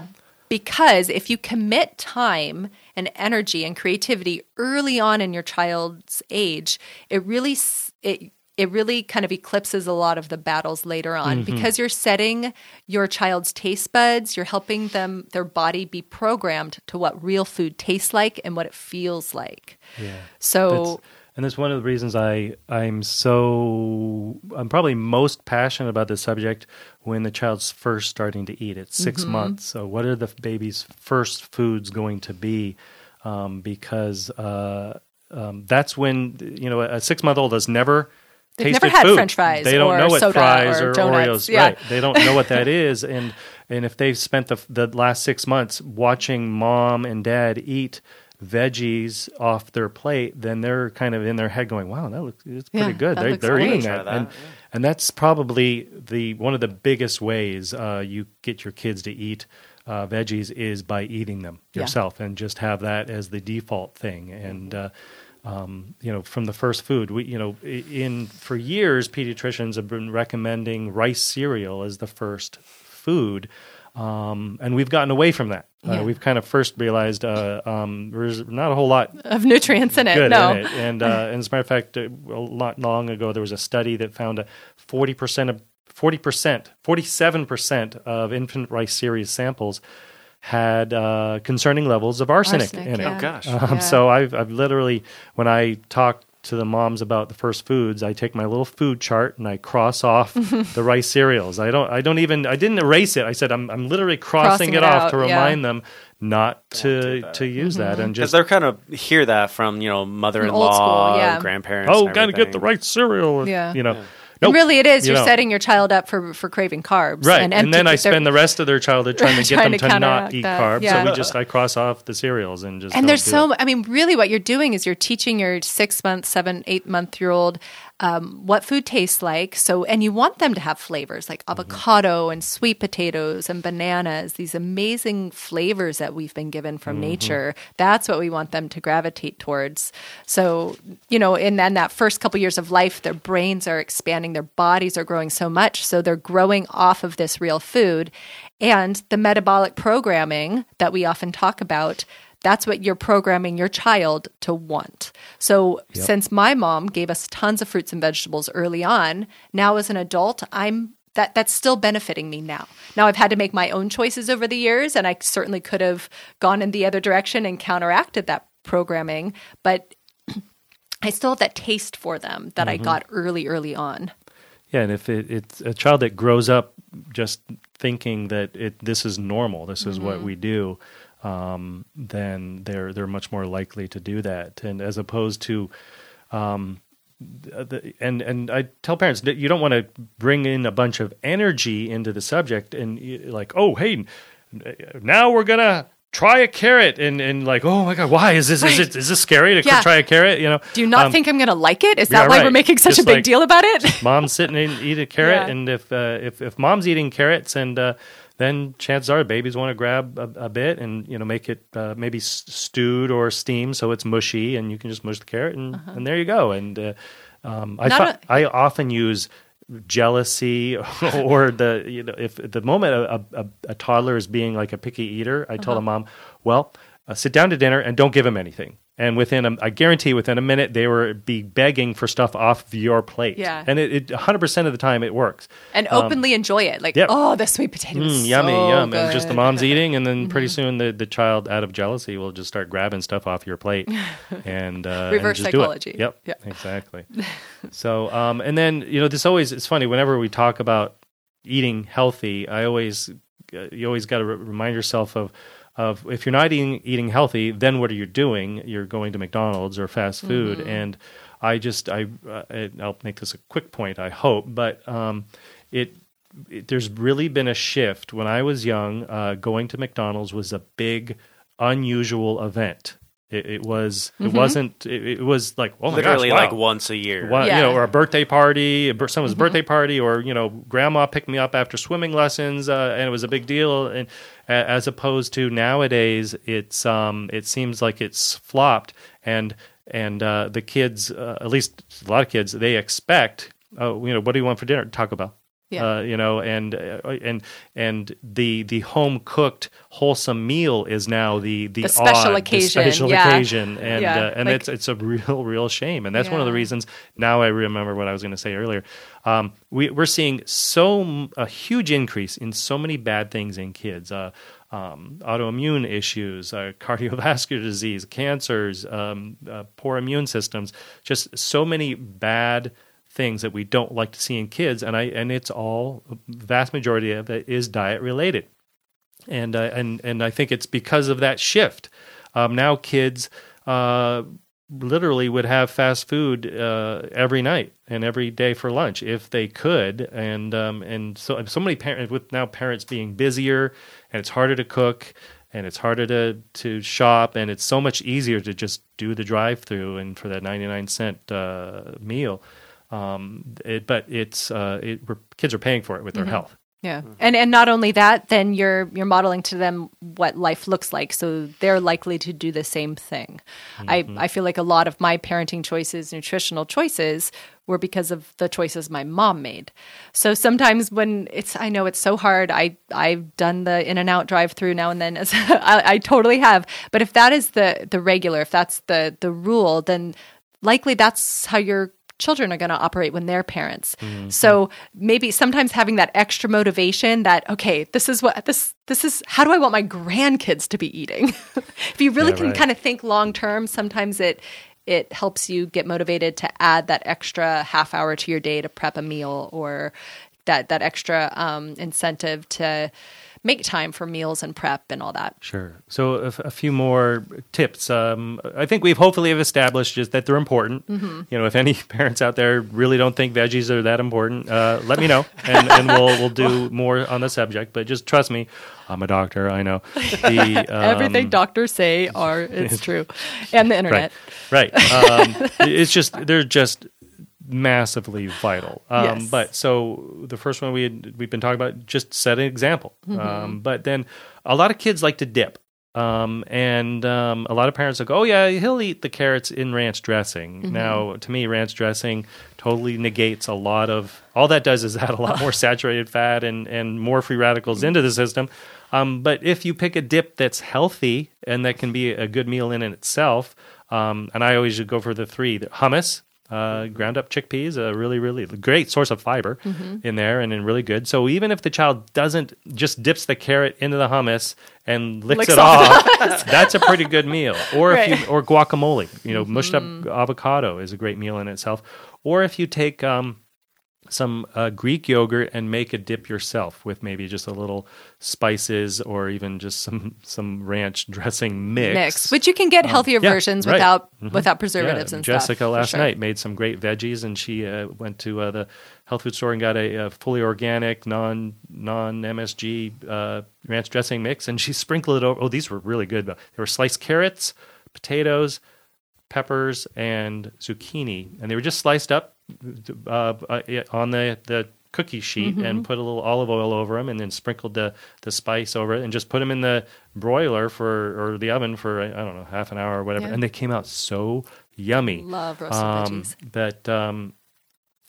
[SPEAKER 6] because if you commit time and energy and creativity early on in your child's age, it really it it really kind of eclipses a lot of the battles later on mm-hmm. because you're setting your child's taste buds, you're helping them their body be programmed to what real food tastes like and what it feels like.
[SPEAKER 5] Yeah.
[SPEAKER 6] So
[SPEAKER 5] That's, and that's one of the reasons I I'm so I'm probably most passionate about this subject when the child's first starting to eat. It's 6
[SPEAKER 6] Mm-hmm.
[SPEAKER 5] months. So what are the baby's first foods going to be? Um, because uh, um, that's when you know a six month old has never.
[SPEAKER 6] They've
[SPEAKER 5] tasted
[SPEAKER 6] never had
[SPEAKER 5] food.
[SPEAKER 6] French fries
[SPEAKER 5] They don't
[SPEAKER 6] or
[SPEAKER 5] know what
[SPEAKER 6] soda
[SPEAKER 5] fries
[SPEAKER 6] or
[SPEAKER 5] or. Oreos.
[SPEAKER 6] Yeah.
[SPEAKER 5] Right. They don't know what that *laughs* is, and and if they've spent the the last six months watching mom and dad eat veggies off their plate, then they're kind of in their head going, "Wow, that looks it's pretty
[SPEAKER 6] Yeah,
[SPEAKER 5] good." They, they're,
[SPEAKER 6] great.
[SPEAKER 5] eating that,
[SPEAKER 7] that,
[SPEAKER 5] and
[SPEAKER 7] yeah.
[SPEAKER 5] and that's probably the one of the biggest ways uh, you get your kids to eat. Uh, veggies is by eating them
[SPEAKER 6] Yeah.
[SPEAKER 5] yourself and just have that as the default thing and uh, um, you know, from the first food. We, you know, in for years, pediatricians have been recommending rice cereal as the first food, um, and we've gotten away from that.
[SPEAKER 6] Yeah.
[SPEAKER 5] Uh, we've kind of first realized uh, um, there's not a whole lot
[SPEAKER 6] Of nutrients in it.
[SPEAKER 5] good
[SPEAKER 6] no.
[SPEAKER 5] in it. And, uh, and as a matter of fact, uh, a lot long ago, there was a study that found a 40% of 40%, 47% of infant rice cereal samples had uh, concerning levels of arsenic,
[SPEAKER 6] Arsenic,
[SPEAKER 5] in it.
[SPEAKER 6] yeah.
[SPEAKER 7] Oh, gosh.
[SPEAKER 5] Um,
[SPEAKER 6] Yeah.
[SPEAKER 5] So I've, I've literally, when I talk to the moms about the first foods, I take my little food chart and I cross off *laughs* the rice cereals. I don't, I don't even, I didn't erase it. I said I'm, I'm literally crossing,
[SPEAKER 6] Crossing
[SPEAKER 5] it,
[SPEAKER 6] it
[SPEAKER 5] off
[SPEAKER 6] out,
[SPEAKER 5] to
[SPEAKER 6] yeah.
[SPEAKER 5] them not
[SPEAKER 7] do
[SPEAKER 5] to to use that mm-hmm.
[SPEAKER 7] and
[SPEAKER 5] just
[SPEAKER 7] they're kind of hear that from you know mother-in-law,
[SPEAKER 6] school, yeah.
[SPEAKER 7] grandparents.
[SPEAKER 5] oh, got to get the right cereal.
[SPEAKER 6] Yeah.
[SPEAKER 5] you know.
[SPEAKER 7] Yeah.
[SPEAKER 5] Nope.
[SPEAKER 6] Really, it is.
[SPEAKER 5] You
[SPEAKER 6] You're
[SPEAKER 5] know.
[SPEAKER 6] setting your child up for, for craving carbs.
[SPEAKER 5] Right,
[SPEAKER 6] And,
[SPEAKER 5] and, then I spend the rest of their childhood trying to *laughs* get
[SPEAKER 6] Trying
[SPEAKER 5] them
[SPEAKER 6] to
[SPEAKER 5] to, not eat
[SPEAKER 6] that,
[SPEAKER 5] carbs.
[SPEAKER 6] yeah.
[SPEAKER 5] So we just I cross off the cereals and just
[SPEAKER 6] and there's so
[SPEAKER 5] it.
[SPEAKER 6] i mean really what you're doing is you're teaching your six month seven eight month year old um, what food tastes like so and you want them to have flavors like
[SPEAKER 5] Mm-hmm.
[SPEAKER 6] avocado and sweet potatoes and bananas these amazing flavors that we've been given from
[SPEAKER 5] Mm-hmm.
[SPEAKER 6] nature that's what we want them to gravitate towards so you know in then that first couple years of life their brains are expanding their bodies are growing so much so they're growing off of this real food and the metabolic programming that we often talk about that's what you're programming your child to want. So, since my mom gave us tons of fruits and vegetables early on, now as an adult, I'm that that's still benefiting me now. Now I've had to make my own choices over the years and I certainly could have gone in the other direction and counteracted that programming, but *clears throat* I still have that taste for them that I got early early on.
[SPEAKER 5] Yeah, and if it, it's a child that grows up just thinking that it this is normal, this is
[SPEAKER 6] Mm-hmm.
[SPEAKER 5] what we do, um, then they're they're much more likely to do that. And as opposed to, um, the, and and I tell parents that you don't want to bring in a bunch of energy into the subject and like, oh hey, now we're gonna try a carrot and and like, oh my god, why is this is it is this scary to
[SPEAKER 6] Yeah.
[SPEAKER 5] try a carrot? You know,
[SPEAKER 6] Do you not
[SPEAKER 5] Um,
[SPEAKER 6] think I'm going to like it? Is
[SPEAKER 5] yeah,
[SPEAKER 6] that why we're making such
[SPEAKER 5] Just
[SPEAKER 6] a big
[SPEAKER 5] like-
[SPEAKER 6] deal about it? *laughs*
[SPEAKER 5] mom's sitting and eat a carrot, *laughs*
[SPEAKER 6] Yeah.
[SPEAKER 5] and if uh, if if mom's eating carrots, and uh, then chances are babies want to grab a, a bit and you know make it uh, maybe stewed or steamed so it's mushy, and you can just mush the carrot, and, and there you go. And uh, um, I
[SPEAKER 6] Uh-huh.
[SPEAKER 5] Fi- I often use jealousy *laughs* or the you know if the moment a, a, a toddler is being like a picky eater i
[SPEAKER 6] Uh-huh.
[SPEAKER 5] tell the mom well uh, sit down to dinner and don't give him anything and within a, i guarantee within a minute they were be begging for stuff off of your plate
[SPEAKER 6] Yeah.
[SPEAKER 5] and it, it 100% of the time it works
[SPEAKER 6] and openly enjoy it. Like,
[SPEAKER 5] yep.
[SPEAKER 6] oh, the sweet potato
[SPEAKER 5] Mm, yummy
[SPEAKER 6] so
[SPEAKER 5] yum and just the.
[SPEAKER 6] Mm-hmm.
[SPEAKER 5] mom's eating and then *laughs* pretty soon the, the child out of jealousy will just start grabbing stuff off your plate *laughs* and uh, and
[SPEAKER 6] Reverse
[SPEAKER 5] it.
[SPEAKER 6] psychology.
[SPEAKER 5] yep
[SPEAKER 6] Yeah.
[SPEAKER 5] exactly *laughs* so um and then you know this always it's funny whenever we talk about eating healthy i always uh, you always got to re- remind yourself of of if you're not eating eating healthy then what are you doing you're going to mcdonald's or fast food and i just i uh, i'll make this a quick point i hope but um it it, there's really been a shift. When I was young, uh, going to McDonald's was a big, unusual event. It, it was. It wasn't. It, it was like oh my
[SPEAKER 7] Literally
[SPEAKER 5] gosh, wow.
[SPEAKER 7] like once a year.
[SPEAKER 5] Why-
[SPEAKER 6] Yeah.
[SPEAKER 5] you know, or a birthday party, a bir- someone's birthday party, or you know, grandma picked me up after swimming lessons, uh, and it was a big deal. And as opposed to nowadays, it's um, it seems like it's flopped, and and uh, the kids, uh, at least a lot of kids, they expect, oh, you know, what do you want for dinner? Taco Bell.
[SPEAKER 6] Yeah.
[SPEAKER 5] Uh, you know, and uh, and and the the home cooked wholesome meal is now the the,
[SPEAKER 6] The special
[SPEAKER 5] odd,
[SPEAKER 6] occasion,
[SPEAKER 5] the special
[SPEAKER 6] yeah.
[SPEAKER 5] occasion, *laughs* and
[SPEAKER 6] Yeah,
[SPEAKER 5] uh, and
[SPEAKER 6] like-
[SPEAKER 5] it's it's a real real shame, and that's one of the reasons. Now I remember what I was going to say earlier. Um, we, we're seeing so a huge increase in so many bad things in kids. Uh, um, autoimmune issues, uh, *laughs* cardiovascular disease, cancers, um, uh, poor immune systems, just so many bad things that we don't like to see in kids, and I and it's all vast majority of it is diet related, and uh, and and I think it's because of that shift. Um, now kids uh, literally would have fast food uh, every night and every day for lunch if they could, and um, and so so many parents with now parents being busier, and it's harder to cook. And it's harder to, to shop, and it's so much easier to just do the drive through and for that ninety nine cent uh, meal um, it, but it's uh, it, we're, kids are paying for it with their health,
[SPEAKER 6] Yeah, and and not only that, then you're you're modeling to them what life looks like, so they're likely to do the same thing. I I feel like a lot of my parenting choices, nutritional choices, were because of the choices my mom made. So sometimes when it's, I know it's so hard. I I've done the in and out drive through now and then. As *laughs* I, I totally have. But if that is the the regular, if that's the the rule, then likely that's how your children are going to operate when they're parents. So maybe sometimes having that extra motivation that okay, this is what this this is how do I want my grandkids to be eating? *laughs* if you really
[SPEAKER 5] Yeah,
[SPEAKER 6] can
[SPEAKER 5] right.
[SPEAKER 6] kind of think long term, sometimes it it helps you get motivated to add that extra half hour to your day to prep a meal or that that extra um, incentive to make time for meals and prep and all that.
[SPEAKER 5] Sure. So a, f- a few more tips. Um, I think we've hopefully have established just that they're important.
[SPEAKER 6] Mm-hmm.
[SPEAKER 5] You know, if any *laughs* parents out there really don't think veggies are that important, uh, let me know, and, and we'll we'll do *laughs* more on the subject. But just trust me, I'm a doctor. I know the *laughs* um,
[SPEAKER 6] Everything doctors say are it's true, and the internet.
[SPEAKER 5] Right. Right. Um, it's just they're just massively vital. Um,
[SPEAKER 6] Yes.
[SPEAKER 5] But so the first one we had, we've been talking about just set an example.
[SPEAKER 6] Mm-hmm.
[SPEAKER 5] Um, but then a lot of kids like to dip. Um, and um, a lot of parents like, oh yeah, he'll eat the carrots in ranch dressing.
[SPEAKER 6] Mm-hmm.
[SPEAKER 5] Now, to me, ranch dressing totally negates a lot of. All that does is *laughs* add a lot more saturated fat and and more free radicals into the system. Um, but if you pick a dip that's healthy and that can be a good meal in and itself, um, and I always go for the three: the hummus, uh, ground up chickpeas, a really, really great source of fiber in there, and, and really good. So even if the child doesn't just dips the carrot into the hummus and licks,
[SPEAKER 6] Licks
[SPEAKER 5] it
[SPEAKER 6] off *laughs*
[SPEAKER 5] that's a pretty good meal. Or if
[SPEAKER 6] Right. Mm-hmm.
[SPEAKER 5] you or guacamole, you know, mushed up avocado is a great meal in itself. Or if you take um, some uh, Greek yogurt and make a dip yourself with maybe just a little spices or even just some some ranch dressing mix.
[SPEAKER 6] Mix, which you can get healthier
[SPEAKER 5] yeah,
[SPEAKER 6] versions
[SPEAKER 5] right.
[SPEAKER 6] without
[SPEAKER 5] Mhm.
[SPEAKER 6] without preservatives
[SPEAKER 5] Yeah,
[SPEAKER 6] and
[SPEAKER 5] Jessica
[SPEAKER 6] stuff.
[SPEAKER 5] last
[SPEAKER 6] sure.
[SPEAKER 5] night made some great veggies, and she uh, went to uh, the health food store and got a, a fully organic, non non MSG uh, ranch dressing mix, and she sprinkled it over. Oh, these were really good. They were sliced carrots, potatoes, peppers, and zucchini, and they were just sliced up uh, uh, on the the cookie sheet
[SPEAKER 6] Mm-hmm.
[SPEAKER 5] and put a little olive oil over them and then sprinkled the, the spice over it and just put them in the broiler for or the oven for I don't know half an hour or whatever
[SPEAKER 6] Yeah.
[SPEAKER 5] and they came out so yummy
[SPEAKER 6] Love roasted
[SPEAKER 5] um,
[SPEAKER 6] veggies.
[SPEAKER 5] But um,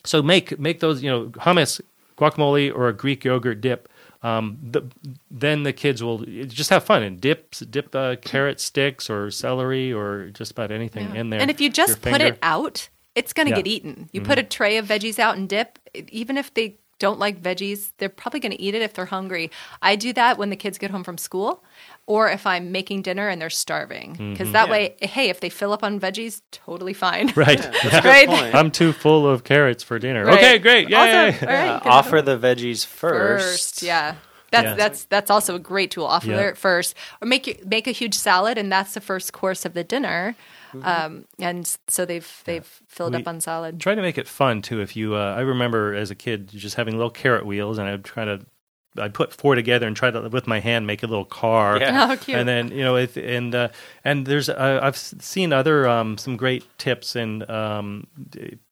[SPEAKER 5] so make make those you know hummus, guacamole, or a Greek yogurt dip. Um, the, then the kids will just have fun and dip dip uh, carrot sticks or celery or just about anything in there.
[SPEAKER 6] And if you just put it out, it's going to
[SPEAKER 5] Yeah. Mm-hmm.
[SPEAKER 6] get eaten. You put a tray of veggies out and dip, even if they don't like veggies, they're probably going to eat it if they're hungry. I do that when the kids get home from school or if I'm making dinner and they're starving. Because that way, hey, if they fill up on veggies, totally fine.
[SPEAKER 5] Mm-hmm. right, *laughs*
[SPEAKER 6] right?
[SPEAKER 7] Point.
[SPEAKER 5] I'm too full of carrots for dinner.
[SPEAKER 6] Right.
[SPEAKER 5] Okay, great, yay!
[SPEAKER 6] Awesome. All right,
[SPEAKER 7] Uh,
[SPEAKER 6] good.
[SPEAKER 7] offer the veggies first.
[SPEAKER 6] first. Yeah. That's
[SPEAKER 5] Yeah.
[SPEAKER 6] that's that's also a great tool. Offer
[SPEAKER 5] Yeah.
[SPEAKER 6] it first, or make you make a huge salad, and that's the first course of the dinner. Um, and so they've they've filled
[SPEAKER 5] We-
[SPEAKER 6] up on salad.
[SPEAKER 5] Try to make it fun too. If you, uh, I remember as a kid just having little carrot wheels, and I'd try to, I'd put four together and try to with my hand make a little car.
[SPEAKER 7] Yeah.
[SPEAKER 6] Oh, cute.
[SPEAKER 5] And then you know, it, and uh, and there's uh, I've seen other um, some great tips and um,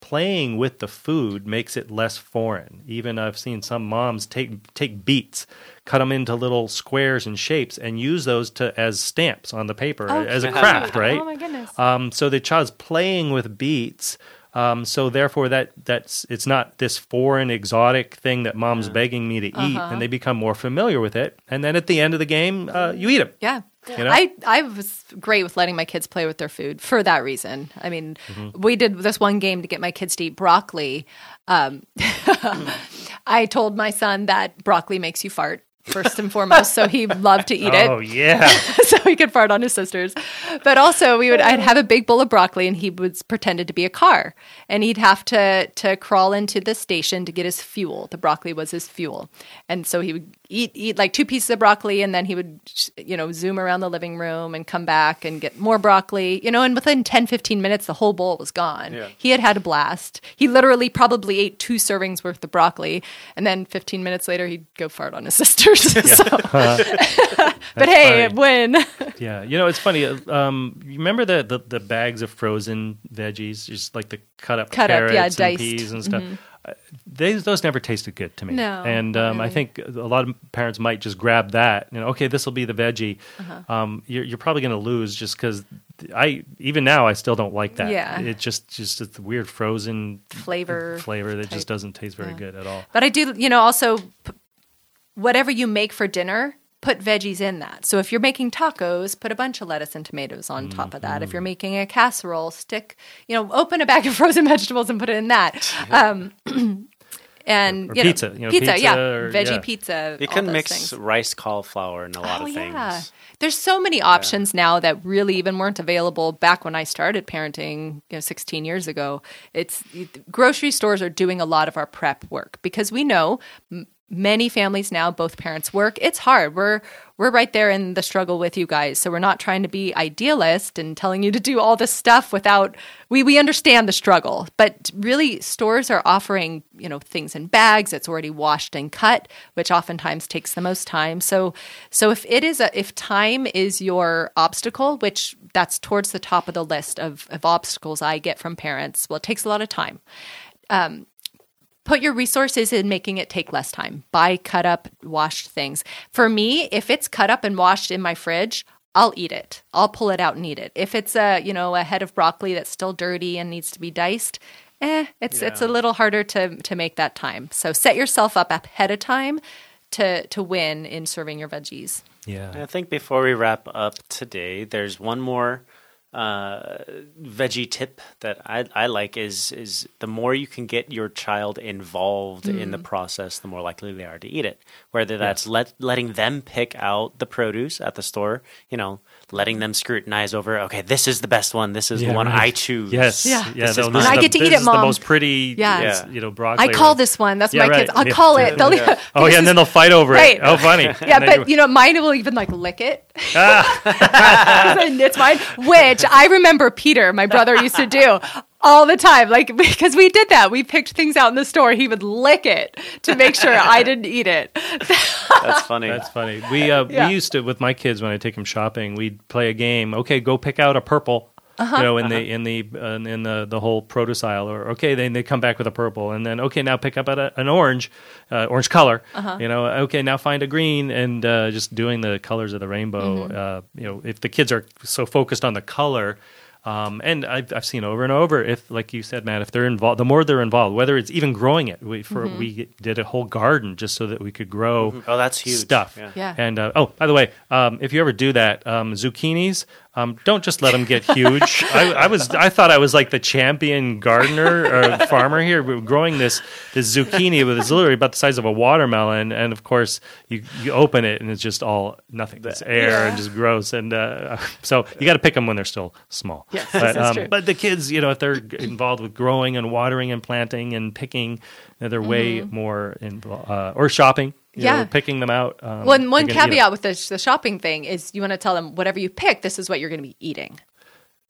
[SPEAKER 5] playing with the food makes it less foreign. Even I've seen some moms take take beets, cut them into little squares and shapes, and use those to as stamps on the paper
[SPEAKER 6] Oh,
[SPEAKER 5] as a craft, right?
[SPEAKER 6] Oh my goodness.
[SPEAKER 5] Um, so the child's playing with beets. Um, so therefore, that that's it's not this foreign, exotic thing that mom's begging me to eat,
[SPEAKER 6] Uh-huh.
[SPEAKER 5] and they become more familiar with it. And then at the end of the game, uh, you eat them.
[SPEAKER 6] Yeah.
[SPEAKER 5] You know?
[SPEAKER 6] I, I was great with letting my kids play with their food for that reason. I mean,
[SPEAKER 5] Mm-hmm.
[SPEAKER 6] we did this one game to get my kids to eat broccoli. Um, *laughs* I told my son that broccoli makes you fart first and foremost, so he loved to eat it.
[SPEAKER 5] Oh yeah, *laughs*
[SPEAKER 6] so he could fart on his sisters. But also, we would I'd have a big bowl of broccoli, and he was pretended to be a car, and he'd have to to crawl into the station to get his fuel. The broccoli was his fuel, and so he would eat eat like two pieces of broccoli, and then he would you know zoom around the living room and come back and get more broccoli. You know, and within 10, 15 minutes, the whole bowl was gone.
[SPEAKER 7] Yeah.
[SPEAKER 6] He had had a blast. He literally probably ate two servings worth of broccoli, and then fifteen minutes later, he'd go fart on his *laughs* sisters. so, *laughs* *laughs* but hey,
[SPEAKER 5] funny.
[SPEAKER 6] win.
[SPEAKER 5] yeah. You know, it's funny. uh, Um, you remember the, the the bags of frozen veggies, just like the cut up
[SPEAKER 6] Cut up,
[SPEAKER 5] carrots
[SPEAKER 6] yeah,
[SPEAKER 5] and
[SPEAKER 6] diced. Mm-hmm.
[SPEAKER 5] peas and stuff. They, those never tasted good to me.
[SPEAKER 6] No,
[SPEAKER 5] and um, I think a lot of parents might just grab that. You know, okay, this will be the veggie.
[SPEAKER 6] Uh-huh.
[SPEAKER 5] Um, you're, you're probably going to lose just because I even now I still don't like that.
[SPEAKER 6] Yeah.
[SPEAKER 5] it just just it's weird frozen
[SPEAKER 6] Flavor
[SPEAKER 5] flavor that
[SPEAKER 6] type.
[SPEAKER 5] just doesn't taste very
[SPEAKER 6] Yeah.
[SPEAKER 5] good at all.
[SPEAKER 6] But I do, you know, also p- whatever you make for dinner, put veggies in that. So if you're making tacos, put a bunch of lettuce and tomatoes on top of that. If
[SPEAKER 5] Mm-hmm.
[SPEAKER 6] you're making a casserole, stick, you know, open a bag of *laughs* frozen vegetables and put it in that. Um, *clears throat* and
[SPEAKER 5] Or
[SPEAKER 6] you know,
[SPEAKER 5] pizza, you know,
[SPEAKER 6] pizza,
[SPEAKER 5] pizza
[SPEAKER 6] yeah,
[SPEAKER 5] or-
[SPEAKER 6] veggie
[SPEAKER 5] yeah.
[SPEAKER 6] pizza.
[SPEAKER 7] You can mix
[SPEAKER 6] things.
[SPEAKER 7] rice cauliflower and a lot
[SPEAKER 6] Oh
[SPEAKER 7] of things.
[SPEAKER 6] yeah, there's so many options now that really even weren't available back when I started parenting, you know, 16 years ago. It's grocery stores are doing a lot of our prep work because we know m- many families now both parents work. It's hard. We're we're right there in the struggle with you guys. So we're not trying to be idealist and telling you to do all this stuff without we we understand the struggle. But really stores are offering, you know, things in bags that's already washed and cut, which oftentimes takes the most time. So so if it is a if time is your obstacle, which that's towards the top of the list of, of obstacles I get from parents, well, it takes a lot of time um, put your resources in making it take less time. Buy cut up, washed things. For me, if it's cut up and washed in my fridge, I'll eat it. I'll pull it out and eat it. If it's a you know a head of broccoli that's still dirty and needs to be diced, eh, it's it's a little harder to to make that time. So set yourself up ahead of time to to win in serving your veggies.
[SPEAKER 5] Yeah,
[SPEAKER 7] I think before we wrap up today, there's one more uh, veggie tip that I, I like is is the more you can get your child involved in the process, the more likely they are to eat it. Whether that's let, letting them pick out the produce at the store, you know, letting them scrutinize over, okay, this is the best one, this is
[SPEAKER 5] Yeah,
[SPEAKER 7] the one
[SPEAKER 5] right.
[SPEAKER 7] I choose.
[SPEAKER 5] Yes.
[SPEAKER 6] Yeah.
[SPEAKER 5] Yeah.
[SPEAKER 7] This
[SPEAKER 5] no,
[SPEAKER 7] is
[SPEAKER 5] this
[SPEAKER 6] I get to eat
[SPEAKER 5] this
[SPEAKER 6] it,
[SPEAKER 5] is The
[SPEAKER 6] Mom.
[SPEAKER 5] most pretty.
[SPEAKER 6] Yeah.
[SPEAKER 7] Yeah.
[SPEAKER 5] You know, broccoli.
[SPEAKER 6] I call
[SPEAKER 5] or-
[SPEAKER 6] this one. That's
[SPEAKER 5] Yeah,
[SPEAKER 6] my
[SPEAKER 5] right.
[SPEAKER 6] kids. I'll
[SPEAKER 5] Yeah.
[SPEAKER 6] call it. They'll, *laughs*
[SPEAKER 5] Oh yeah, and then they'll fight over
[SPEAKER 6] Right.
[SPEAKER 5] it. Oh, funny.
[SPEAKER 6] Yeah, but you know, mine will even like lick it. *laughs* it's mine, *laughs* which I remember Peter, my brother, used to do all the time. Like *laughs* because we did that, we picked things out in the store. He would lick it to make sure I *laughs* didn't eat it.
[SPEAKER 7] That's *laughs* funny.
[SPEAKER 5] That's funny. We uh,
[SPEAKER 6] Yeah.
[SPEAKER 5] we used to with my kids when I take them shopping. We'd play a game. Okay, go pick out a purple.
[SPEAKER 6] Uh-huh.
[SPEAKER 5] You know, in the in the uh, in the the whole produce aisle, or okay, then they come back with a purple, and then okay, now pick up a, an orange, uh, orange color.
[SPEAKER 6] Uh-huh.
[SPEAKER 5] You know, okay, now find a green, and uh, just doing the colors of the rainbow.
[SPEAKER 6] Mm-hmm.
[SPEAKER 5] Uh, you know, if the kids are so focused on the color. Um, and I've, I've seen over and over, if like you said, Matt, if they're involved, the more they're involved, whether it's even growing it, we for
[SPEAKER 6] Mm-hmm.
[SPEAKER 5] we did a whole garden just so that we could grow
[SPEAKER 7] Oh, that's huge.
[SPEAKER 5] stuff.
[SPEAKER 7] Yeah.
[SPEAKER 6] Yeah.
[SPEAKER 5] And uh, oh, by the way, um, if you ever do that, um, zucchinis, um, don't just let them get huge. *laughs* I, I was, I thought I was like the champion gardener or farmer here, growing this this zucchini, but it's literally about the size of a watermelon. And of course, you you open it and it's just all nothing. It's air and just gross. And uh, so you got to pick them when they're still small.
[SPEAKER 6] Yes,
[SPEAKER 5] but,
[SPEAKER 6] that's
[SPEAKER 5] um,
[SPEAKER 6] true.
[SPEAKER 5] but the kids, you know, if they're involved with growing and watering and planting and picking, they're way more involved. Uh, or shopping. You know,
[SPEAKER 6] Mm-hmm. Yeah.
[SPEAKER 5] picking them out. Um,
[SPEAKER 6] One one
[SPEAKER 5] they're gonna eat 'em.
[SPEAKER 6] caveat with the, the shopping thing is you want to tell them whatever you pick, this is what you're going to be eating,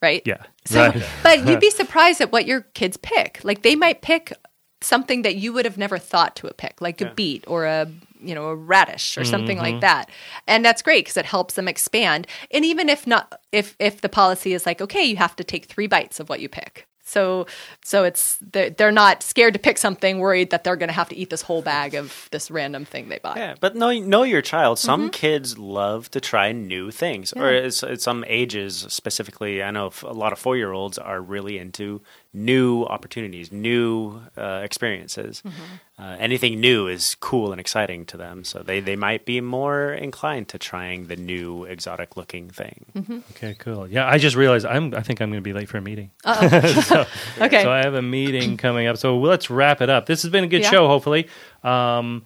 [SPEAKER 6] right?
[SPEAKER 5] Yeah.
[SPEAKER 6] So,
[SPEAKER 5] right. *laughs*
[SPEAKER 6] but you'd be surprised at what your kids pick. Like they might pick something that you would have never thought to pick, like a beet or a you know a radish or something
[SPEAKER 5] Mm-hmm.
[SPEAKER 6] like that, and that's great because it helps them expand. And even if not, if if the policy is like, okay, you have to take three bites of what you pick. So, so it's they're, they're not scared to pick something, worried that they're going to have to eat this whole bag of this random thing they bought.
[SPEAKER 7] Yeah, but know know your child.
[SPEAKER 6] Mm-hmm.
[SPEAKER 7] Some kids love to try new things, or it's, it's some ages specifically. I know a lot of four year olds are really into new opportunities, new uh, experiences.
[SPEAKER 6] Mm-hmm.
[SPEAKER 7] Uh, anything new is cool and exciting to them, so they, they might be more inclined to trying the new exotic looking thing.
[SPEAKER 6] Mm-hmm.
[SPEAKER 5] Okay, cool. Yeah, I just realized I'm. I think I'm going to be late for a meeting. *laughs* *laughs*
[SPEAKER 6] Okay.
[SPEAKER 5] So I have a meeting coming up. So let's wrap it up. This has been a good
[SPEAKER 6] Yeah.
[SPEAKER 5] show, hopefully. Um,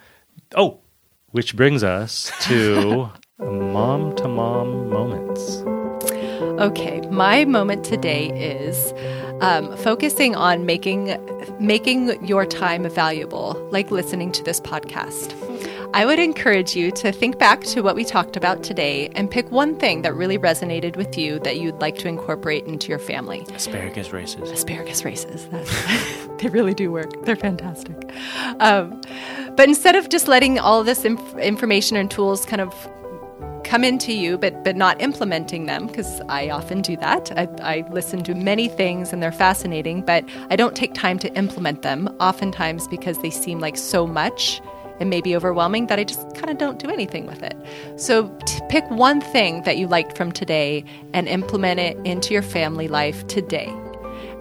[SPEAKER 5] oh, which brings us to *laughs* mom to mom moments.
[SPEAKER 6] Okay, my moment today is um, focusing on making making your time valuable, like listening to this podcast. I would encourage you to think back to what we talked about today and pick one thing that really resonated with you that you'd like to incorporate into your family.
[SPEAKER 7] Asparagus races.
[SPEAKER 6] Asparagus races. *laughs* They really do work. They're fantastic. Um, but instead of just letting all this inf- information and tools kind of come into you, but but not implementing them because I often do that. I, I listen to many things and they're fascinating, but I don't take time to implement them. Oftentimes because they seem like so much and maybe overwhelming that I just kind of don't do anything with it. So pick one thing that you liked from today and implement it into your family life today.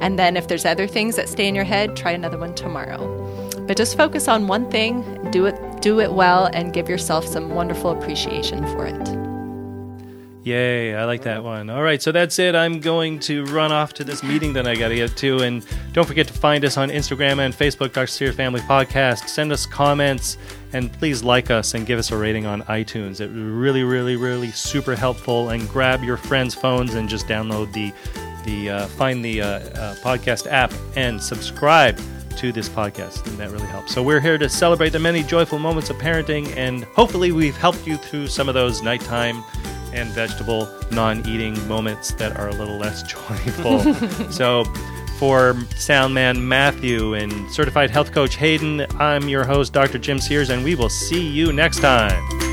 [SPEAKER 6] And then if there's other things that stay in your head, try another one tomorrow. But just focus on one thing, do it do it well and give yourself some wonderful appreciation for it.
[SPEAKER 5] Yay, I like that one. All right, so that's it. I'm going to run off to this meeting that I got to get to. And don't forget to find us on Instagram and Facebook, Dr. Sears Family Podcast. Send us comments and please like us and give us a rating on iTunes. It really, really, really super helpful. And grab your friends' phones and just download the, the uh, find the uh, uh, podcast app and subscribe to this podcast, and that really helps. So, we're here to celebrate the many joyful moments of parenting, and hopefully, we've helped you through some of those nighttime and vegetable non eating moments that are a little less *laughs* joyful. *laughs* so, for Soundman Matthew and certified health coach Hayden, I'm your host, Dr. Jim Sears, and we will see you next time.